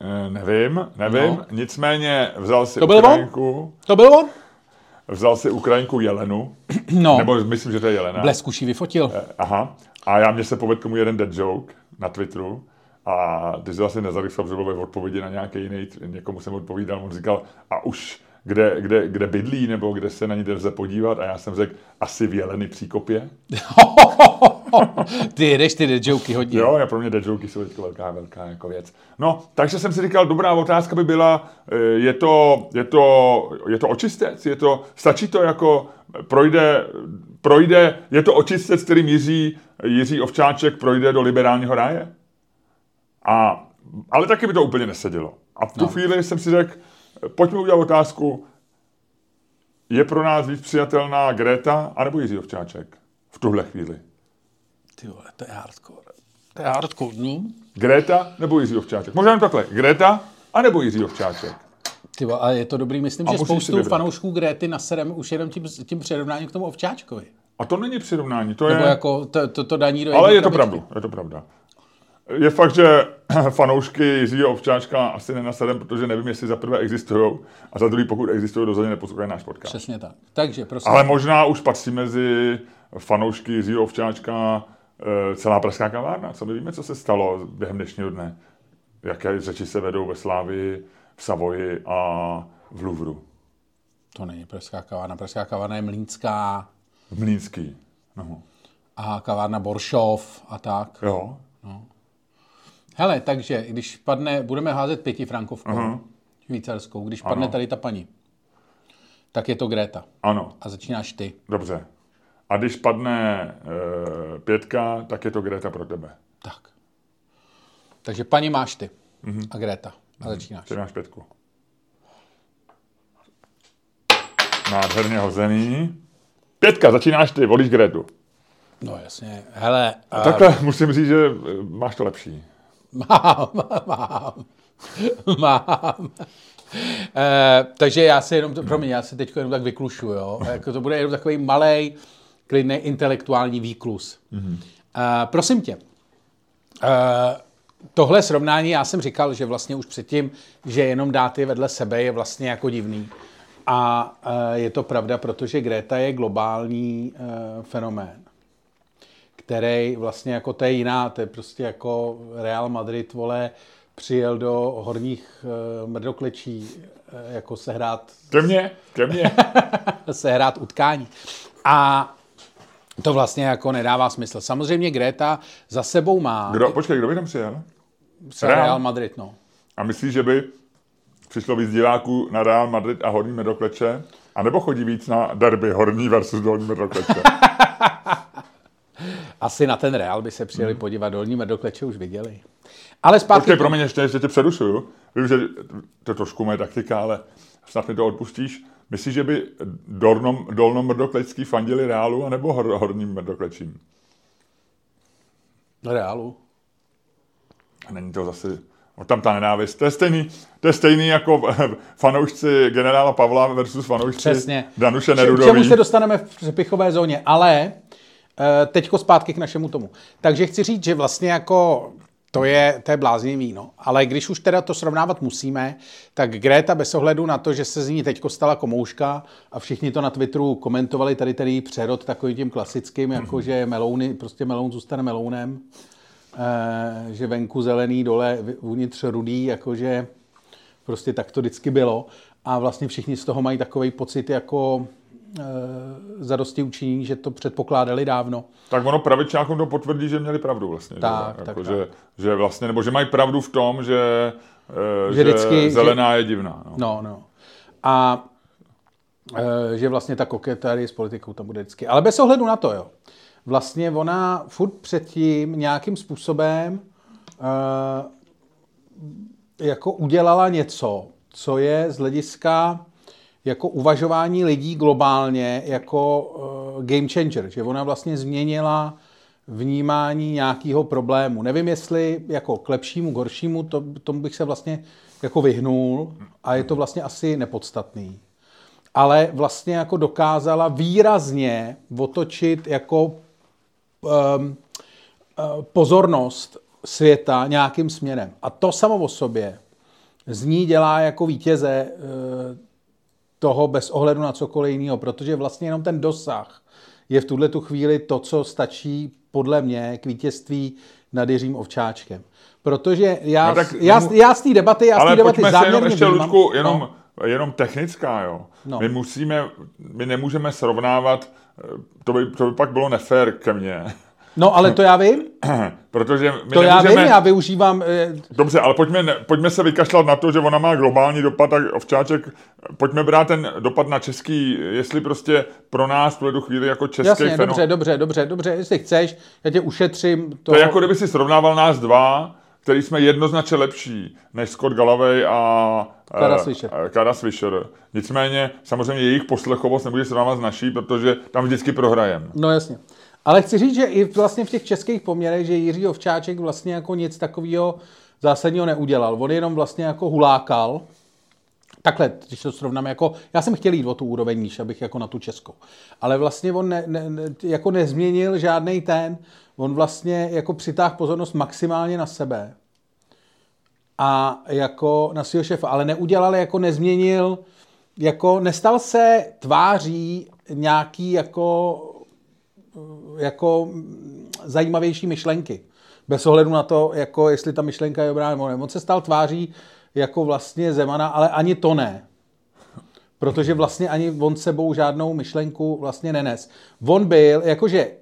E, nevím, nevím. No. Nicméně vzal si to byl Ukrajinku. On? To byl on? Vzal si Ukrajinku Jelenu. No. Nebo myslím, že to je Jelena. Bleskuší vyfotil. E, aha. A já mě se povedl k tomu jeden dead joke na Twitteru. A ty jsi asi nezarychl, že ve odpovědi na nějaký jiný, někomu jsem odpovídal, on říkal, a už kde, kde, kde bydlí, nebo kde se na ní lze podívat. A já jsem řekl, asi v Jeleny příkopě. ty jedeš ty deadjoky hodně. Jo, já pro mě deadjoky jsou teď velká, velká jako věc. No, takže jsem si říkal, dobrá otázka by byla, eh, je to, je to, je to očistec, je to, stačí to jako, projde, projde, je to očistec, který Jiří, Jiří Ovčáček projde do liberálního ráje? A, ale taky by to úplně nesedělo. A v tu no. chvíli jsem si řekl, pojďme udělat otázku, je pro nás víc přijatelná Greta anebo Jiří Ovčáček v tuhle chvíli? Ty vole, to je hardcore. To je hardcore, no? Greta nebo Jiří Ovčáček? Možná takhle, Greta anebo Jiří Ovčáček? Ty a je to dobrý, myslím, a že spoustu fanoušků Gréty nasereme už jenom tím, tím přirovnáním k tomu Ovčáčkovi. A to není přirovnání, to Nebo je... jako to, to, to daní do Ale je to pravda, je to pravda. Je fakt, že fanoušky Jiřího Ovčáčka asi nenasadem, protože nevím, jestli za prvé existují a za druhý, pokud existují, rozhodně neposlouchají náš podcast. Přesně tak. Takže prosím. Ale možná už patří mezi fanoušky Jiřího Ovčáčka e, celá pražská kavárna. Co my víme, co se stalo během dnešního dne? Jaké řeči se vedou ve Slávii, v Savoji a v Louvru? To není pražská kavárna. Pražská kavárna je Mlínská. Mlínský. No. A kavárna Boršov a tak. Jo. No. Hele, takže když padne, budeme házet pětifrankovkou, uh-huh. švýcarskou, když padne ano. tady ta paní, tak je to Greta. Ano. A začínáš ty. Dobře. A když padne e, pětka, tak je to Greta pro tebe. Tak. Takže paní máš ty uh-huh. a Greta. A začínáš. Ty máš pětku. Nádherně hozený. Pětka, začínáš ty, volíš Gretu. No jasně, hele. A... Takhle musím říct, že máš to lepší. Mám, mám, mám. E, takže já se jenom, promiň, já se teď jenom tak vyklušu, jo. Jako to bude jenom takový malý, klidný intelektuální výklus. Mm-hmm. E, prosím tě, e, tohle srovnání, já jsem říkal, že vlastně už předtím, že jenom dát je vedle sebe je vlastně jako divný. A je to pravda, protože Greta je globální fenomén který vlastně jako to je jiná, to je prostě jako Real Madrid, vole, přijel do horních uh, mrdoklečí uh, jako sehrát... Ke mně, ke mně. sehrát utkání. A to vlastně jako nedává smysl. Samozřejmě Greta za sebou má... Kdo, počkej, kdo by tam přijel? Real. Real Madrid, no. A myslíš, že by přišlo víc diváků na Real Madrid a Horní Medokleče? A nebo chodí víc na derby Horní versus Dolní Medokleče? Asi na ten Real by se přijeli hmm. podívat, dolní medokleče už viděli. Ale zpátky... Počkej, promiň, ještě, ještě tě přerušuju. Vím, že to je trošku moje taktika, ale snad mi to odpustíš. Myslíš, že by dolnom, dolnomrdoklecký fandili Reálu anebo hor, horním mrdoklečím? Reálu. A není to zase... No, tam ta nenávist. To je stejný, to je stejný jako fanoušci generála Pavla versus fanoušci Přesně. Danuše Nerudový. K čemu se dostaneme v přepichové zóně, ale teďko zpátky k našemu tomu. Takže chci říct, že vlastně jako to je, to je bláznivý, no. Ale když už teda to srovnávat musíme, tak Greta bez ohledu na to, že se z ní teďko stala komouška a všichni to na Twitteru komentovali, tady tady přerod takovým tím klasickým, mm-hmm. jako že melouny, prostě meloun zůstane melounem, e, že venku zelený, dole uvnitř rudý, jakože prostě tak to vždycky bylo. A vlastně všichni z toho mají takový pocit jako zadosti učiní, že to předpokládali dávno. Tak ono pravičákům to potvrdí, že měli pravdu vlastně. Tak, že, tak, jako, tak. Že, že vlastně, nebo že mají pravdu v tom, že, že, že vždycky, zelená že... je divná. No, no. no. A e, že vlastně ta koketárie s politikou tam bude vždycky. Ale bez ohledu na to, jo. Vlastně ona furt předtím nějakým způsobem e, jako udělala něco, co je z hlediska jako uvažování lidí globálně jako uh, game changer, že ona vlastně změnila vnímání nějakého problému. Nevím, jestli jako k lepšímu, k horšímu, to, tomu bych se vlastně jako vyhnul a je to vlastně asi nepodstatný. Ale vlastně jako dokázala výrazně otočit jako um, pozornost světa nějakým směrem. A to samo o sobě z ní dělá jako vítěze uh, toho bez ohledu na cokoliv jiného, protože vlastně jenom ten dosah je v tuhle tu chvíli to, co stačí podle mě k vítězství nad Jiřím Ovčáčkem. Protože já, no tak, já, já z té debaty, já z té debaty záměrně jenom ještě, Ludku, jenom, no. jenom technická, jo. No. My musíme, my nemůžeme srovnávat, to by, to by pak bylo nefér ke mně. No, ale to já vím. Protože my to nemůžeme... já vím, já využívám... Eh, Dobře, ale pojďme, pojďme se vykašlat na to, že ona má globální dopad, tak ovčáček, pojďme brát ten dopad na český, jestli prostě pro nás tuhle chvíli jako český Jasně, fenom... dobře, dobře, dobře, dobře, jestli chceš, já tě ušetřím. To, to je jako kdyby si srovnával nás dva, který jsme jednoznačně lepší než Scott Galloway a Kara Swisher. Nicméně, samozřejmě jejich poslechovost nebude srovnávat s naší, protože tam vždycky prohrajeme. No jasně. Ale chci říct, že i vlastně v těch českých poměrech, že Jiří Ovčáček vlastně jako nic takového zásadního neudělal. On jenom vlastně jako hulákal. Takhle, když to srovnám, jako, já jsem chtěl jít o tu úroveň níž, abych jako na tu českou. Ale vlastně on ne, ne, jako nezměnil žádný ten, on vlastně jako přitáhl pozornost maximálně na sebe. A jako na svého šefa, ale neudělal, jako nezměnil, jako nestal se tváří nějaký jako jako zajímavější myšlenky. Bez ohledu na to, jako jestli ta myšlenka je dobrá nebo ne. On se stal tváří jako vlastně Zemana, ale ani to ne. Protože vlastně ani on sebou žádnou myšlenku vlastně nenes. On byl, jakože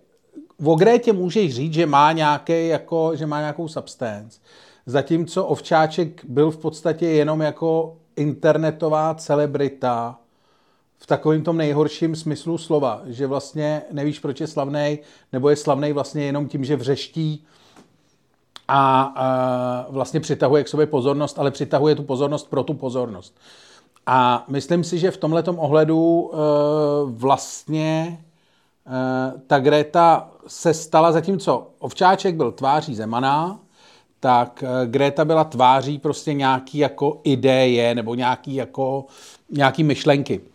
o Grétě můžeš říct, že má, nějaký, jako, že má nějakou substance. Zatímco Ovčáček byl v podstatě jenom jako internetová celebrita, v takovém tom nejhorším smyslu slova, že vlastně nevíš, proč je slavný, nebo je slavný vlastně jenom tím, že vřeští a, a vlastně přitahuje k sobě pozornost, ale přitahuje tu pozornost pro tu pozornost. A myslím si, že v tomhle ohledu e, vlastně e, ta Greta se stala, zatímco Ovčáček byl tváří Zemana, tak e, Greta byla tváří prostě nějaký jako ideje nebo nějaký jako nějaký myšlenky.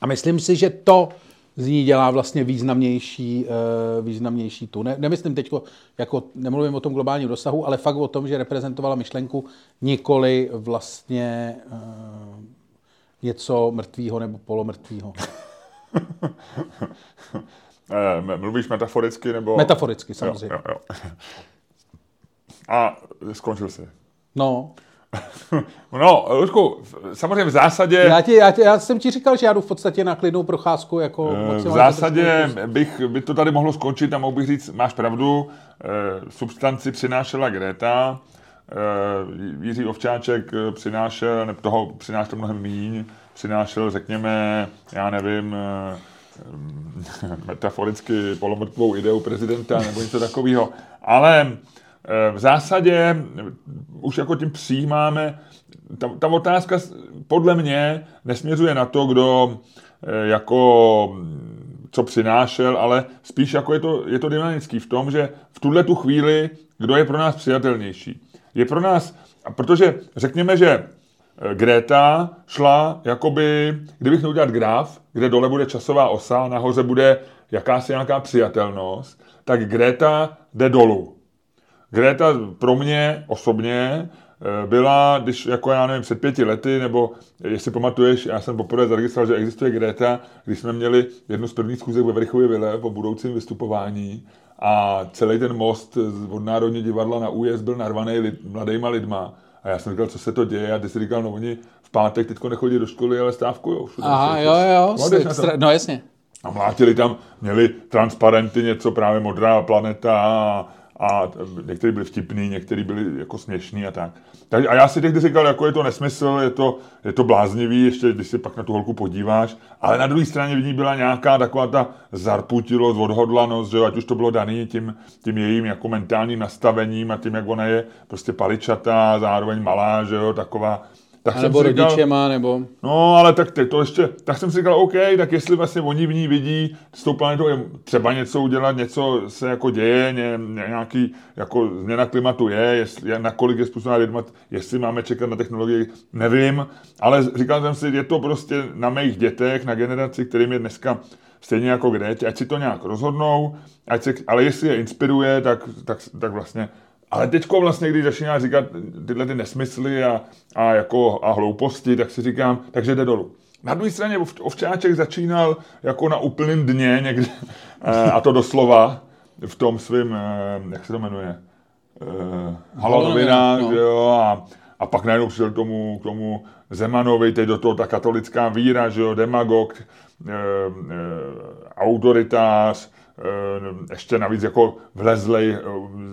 A myslím si, že to z ní dělá vlastně významnější, uh, významnější tu. Ne, nemyslím teď, jako nemluvím o tom globálním dosahu, ale fakt o tom, že reprezentovala myšlenku nikoli vlastně uh, něco mrtvého nebo polomrtvého. Eh, mluvíš metaforicky nebo... Metaforicky, samozřejmě. Jo, jo, jo. A skončil jsi. No. No, Luďku, samozřejmě v zásadě... Já, ti, já, ti, já jsem ti říkal, že já jdu v podstatě na klidnou procházku. Jako v zásadě bych, by to tady mohlo skončit a mohl bych říct, máš pravdu, substanci přinášela Greta, Jiří Ovčáček přinášel, ne, toho přinášel mnohem míň, přinášel, řekněme, já nevím, metaforicky polomrtvou ideu prezidenta nebo něco takového. Ale v zásadě už jako tím přijímáme, ta, ta otázka podle mě nesměřuje na to, kdo jako co přinášel, ale spíš jako je to, je to dynamický v tom, že v tuhle tu chvíli, kdo je pro nás přijatelnější. Je pro nás, protože řekněme, že Greta šla, jakoby, kdybych měl udělat graf, kde dole bude časová osa, nahoře bude jakási nějaká přijatelnost, tak Greta jde dolů. Greta pro mě osobně eh, byla, když jako já nevím, před pěti lety, nebo jestli pamatuješ, já jsem poprvé zaregistroval, že existuje Greta, když jsme měli jednu z prvních schůzek ve Vrchově Vile po budoucím vystupování a celý ten most od Národní divadla na újezd byl narvaný lid, mladýma lidma. A já jsem říkal, co se to děje, a ty si říkal, no oni v pátek teďko nechodí do školy, ale stávkujou. všude. Aha, jo, jo, to? stra- no jasně. A mlátili tam, měli transparenty, něco právě modrá planeta a, a někteří byli vtipný, někteří byli jako směšný a tak. tak. A já si tehdy říkal, jako je to nesmysl, je to, je to bláznivý, ještě když se pak na tu holku podíváš, ale na druhé straně v ní byla nějaká taková ta zarputilost, odhodlanost, že ať už to bylo daný tím, tím jejím jako mentálním nastavením a tím, jak ona je prostě paličatá, zároveň malá, že jo, taková. Tak A nebo si říkal- rodičema, nebo... No, ale tak ty, to ještě, tak jsem si říkal, OK, tak jestli vlastně oni v ní vidí s tou planetou je třeba něco udělat, něco se jako děje, ně, ně, nějaký jako změna klimatu je, jestli, je, nakolik je způsobná lidma, jestli máme čekat na technologii, nevím, ale říkal jsem si, je to prostě na mých dětech, na generaci, kterým je dneska stejně jako kde, ať si to nějak rozhodnou, ať se, ale jestli je inspiruje, tak, tak, tak vlastně ale teďko vlastně, když začíná říkat tyhle ty nesmysly a, a, jako, a hlouposti, tak si říkám, takže jde dolů. Na druhé straně ov- Ovčáček začínal jako na úplném dně někde, eh, a to doslova, v tom svým, eh, jak se to jmenuje, eh, Halo Halo novinách, no. jo, a, a pak najednou přišel k tomu, k tomu Zemanovi, teď do toho ta katolická víra, že jo, demagog, eh, eh, autoritář, ještě navíc jako vlezlej, eh,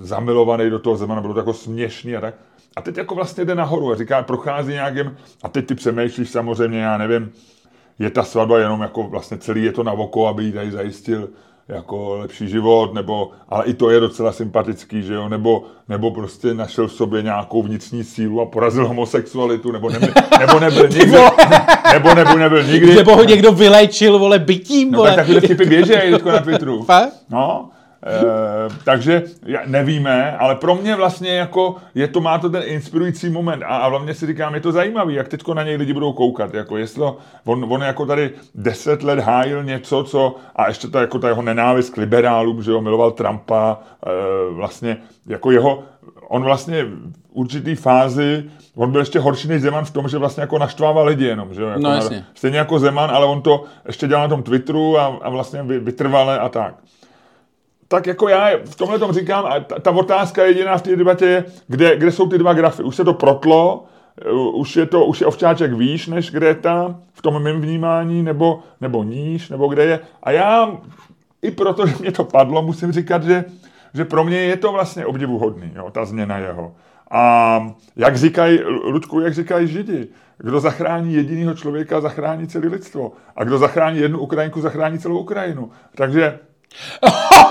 zamilovaný do toho Zemana, bylo to jako směšný a tak. A teď jako vlastně jde nahoru a říká, prochází nějakým, a teď ty přemýšlíš samozřejmě, já nevím, je ta svatba jenom jako vlastně celý je to na oko, aby jí tady zajistil jako lepší život, nebo, ale i to je docela sympatický, že jo, nebo, nebo prostě našel v sobě nějakou vnitřní sílu a porazil homosexualitu, nebo, nebyl, nebo nebyl nikdy, nebo nebyl, nebyl nikdy. Nebo ho někdo vylečil, vole, bytím, No vole. tak takové vtipy teďko na Twitteru. No, e, takže já- nevíme, ale pro mě vlastně jako je to, má to ten inspirující moment a, a hlavně si říkám, je to zajímavý, jak teďko na něj lidi budou koukat, jako jestli to, on, on jako tady deset let hájil něco, co, a ještě ta, jako ta jeho nenávist k liberálům, že jo, miloval Trumpa, e, vlastně jako jeho, on vlastně v určitý fázi, on byl ještě horší než Zeman v tom, že vlastně jako naštvával lidi jenom, že jo, jako No, na- jasně. Stejně jako Zeman, ale on to ještě dělal na tom Twitteru a, a vlastně vy- vytrvale a tak. Tak jako já v tomhle tom říkám, a ta, ta otázka jediná v té debatě je, kde, kde jsou ty dva grafy. Už se to protlo, uh, už je to, už je ovčáček výš než Greta v tom mém vnímání, nebo, nebo níž, nebo kde je. A já, i proto, že mě to padlo, musím říkat, že, že pro mě je to vlastně obdivuhodný, jo, ta změna jeho. A jak říkají, Ludku, jak říkají Židi, kdo zachrání jediného člověka, zachrání celé lidstvo. A kdo zachrání jednu Ukrajinku, zachrání celou Ukrajinu. Takže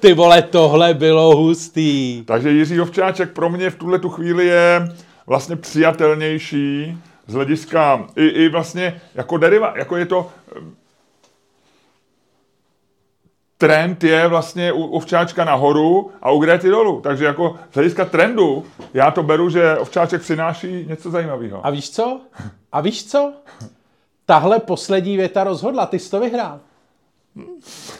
Ty vole, tohle bylo hustý. Takže Jiří Ovčáček pro mě v tuhle tu chvíli je vlastně přijatelnější z hlediska i, i vlastně jako deriva, jako je to eh, trend je vlastně u Ovčáčka nahoru a u Grety dolů. Takže jako z hlediska trendu já to beru, že Ovčáček přináší něco zajímavého. A víš co? A víš co? Tahle poslední věta rozhodla, ty jsi to vyhrál.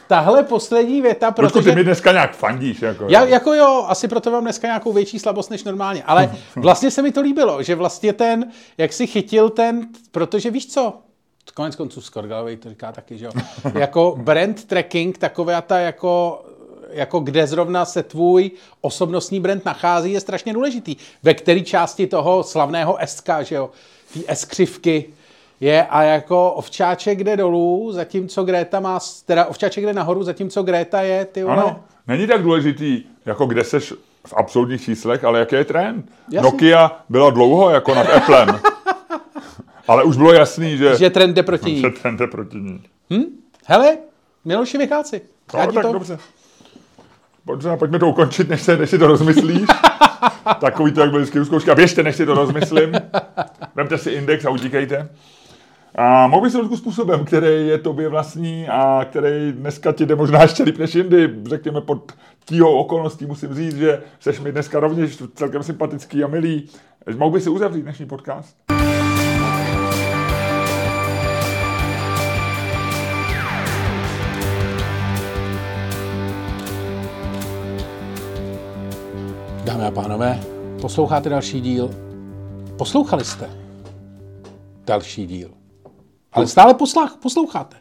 Tahle poslední věta, Protože... protože... ty mi dneska nějak fandíš. Jako, Já, jako jo, asi proto mám dneska nějakou větší slabost než normálně, ale vlastně se mi to líbilo, že vlastně ten, jak si chytil ten, protože víš co, konec konců Skorgalovej to říká taky, že jo, jako brand tracking, taková ta jako jako kde zrovna se tvůj osobnostní brand nachází, je strašně důležitý. Ve které části toho slavného SK, že jo, té S křivky je a jako ovčáček jde dolů, zatímco Greta má, teda ovčáček jde nahoru, zatímco Greta je, ty vole, Ano, není tak důležitý, jako kde seš v absolutních číslech, ale jaký je trend. Jasně. Nokia byla dlouho jako nad Applem. ale už bylo jasný, že, že trend jde proti ní. že trend jde proti ní. Hele, Miloši Vycháci. No, tak to... dobře. Pojďme, pojďme to ukončit, než, se, než si to rozmyslíš. Takový to, jak byly vždycky zkoušky. A běžte, než si to rozmyslím. Vemte si index a utíkejte. A mohl bys trošku způsobem, který je tobě vlastní a který dneska ti jde možná ještě líp než jindy. Řekněme pod tíhou okolností musím říct, že seš mi dneska rovněž celkem sympatický a milý. Mohl bys si uzavřít dnešní podcast? Dámy a pánové, posloucháte další díl. Poslouchali jste další díl. Ale stále poslách, posloucháte.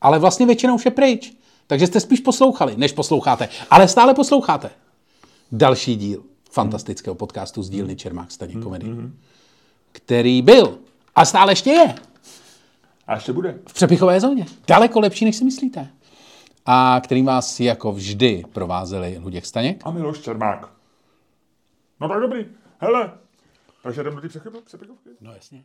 Ale vlastně většina už je pryč. Takže jste spíš poslouchali, než posloucháte. Ale stále posloucháte. Další díl fantastického podcastu z dílny Čermák Staněk komedy, který byl a stále ještě je A ještě bude. v přepichové zóně. Daleko lepší, než si myslíte. A kterým vás jako vždy provázeli Luděk Staněk. A Miloš Čermák. No tak dobrý. Hele, takže jdeme do té přepichovky. No jasně.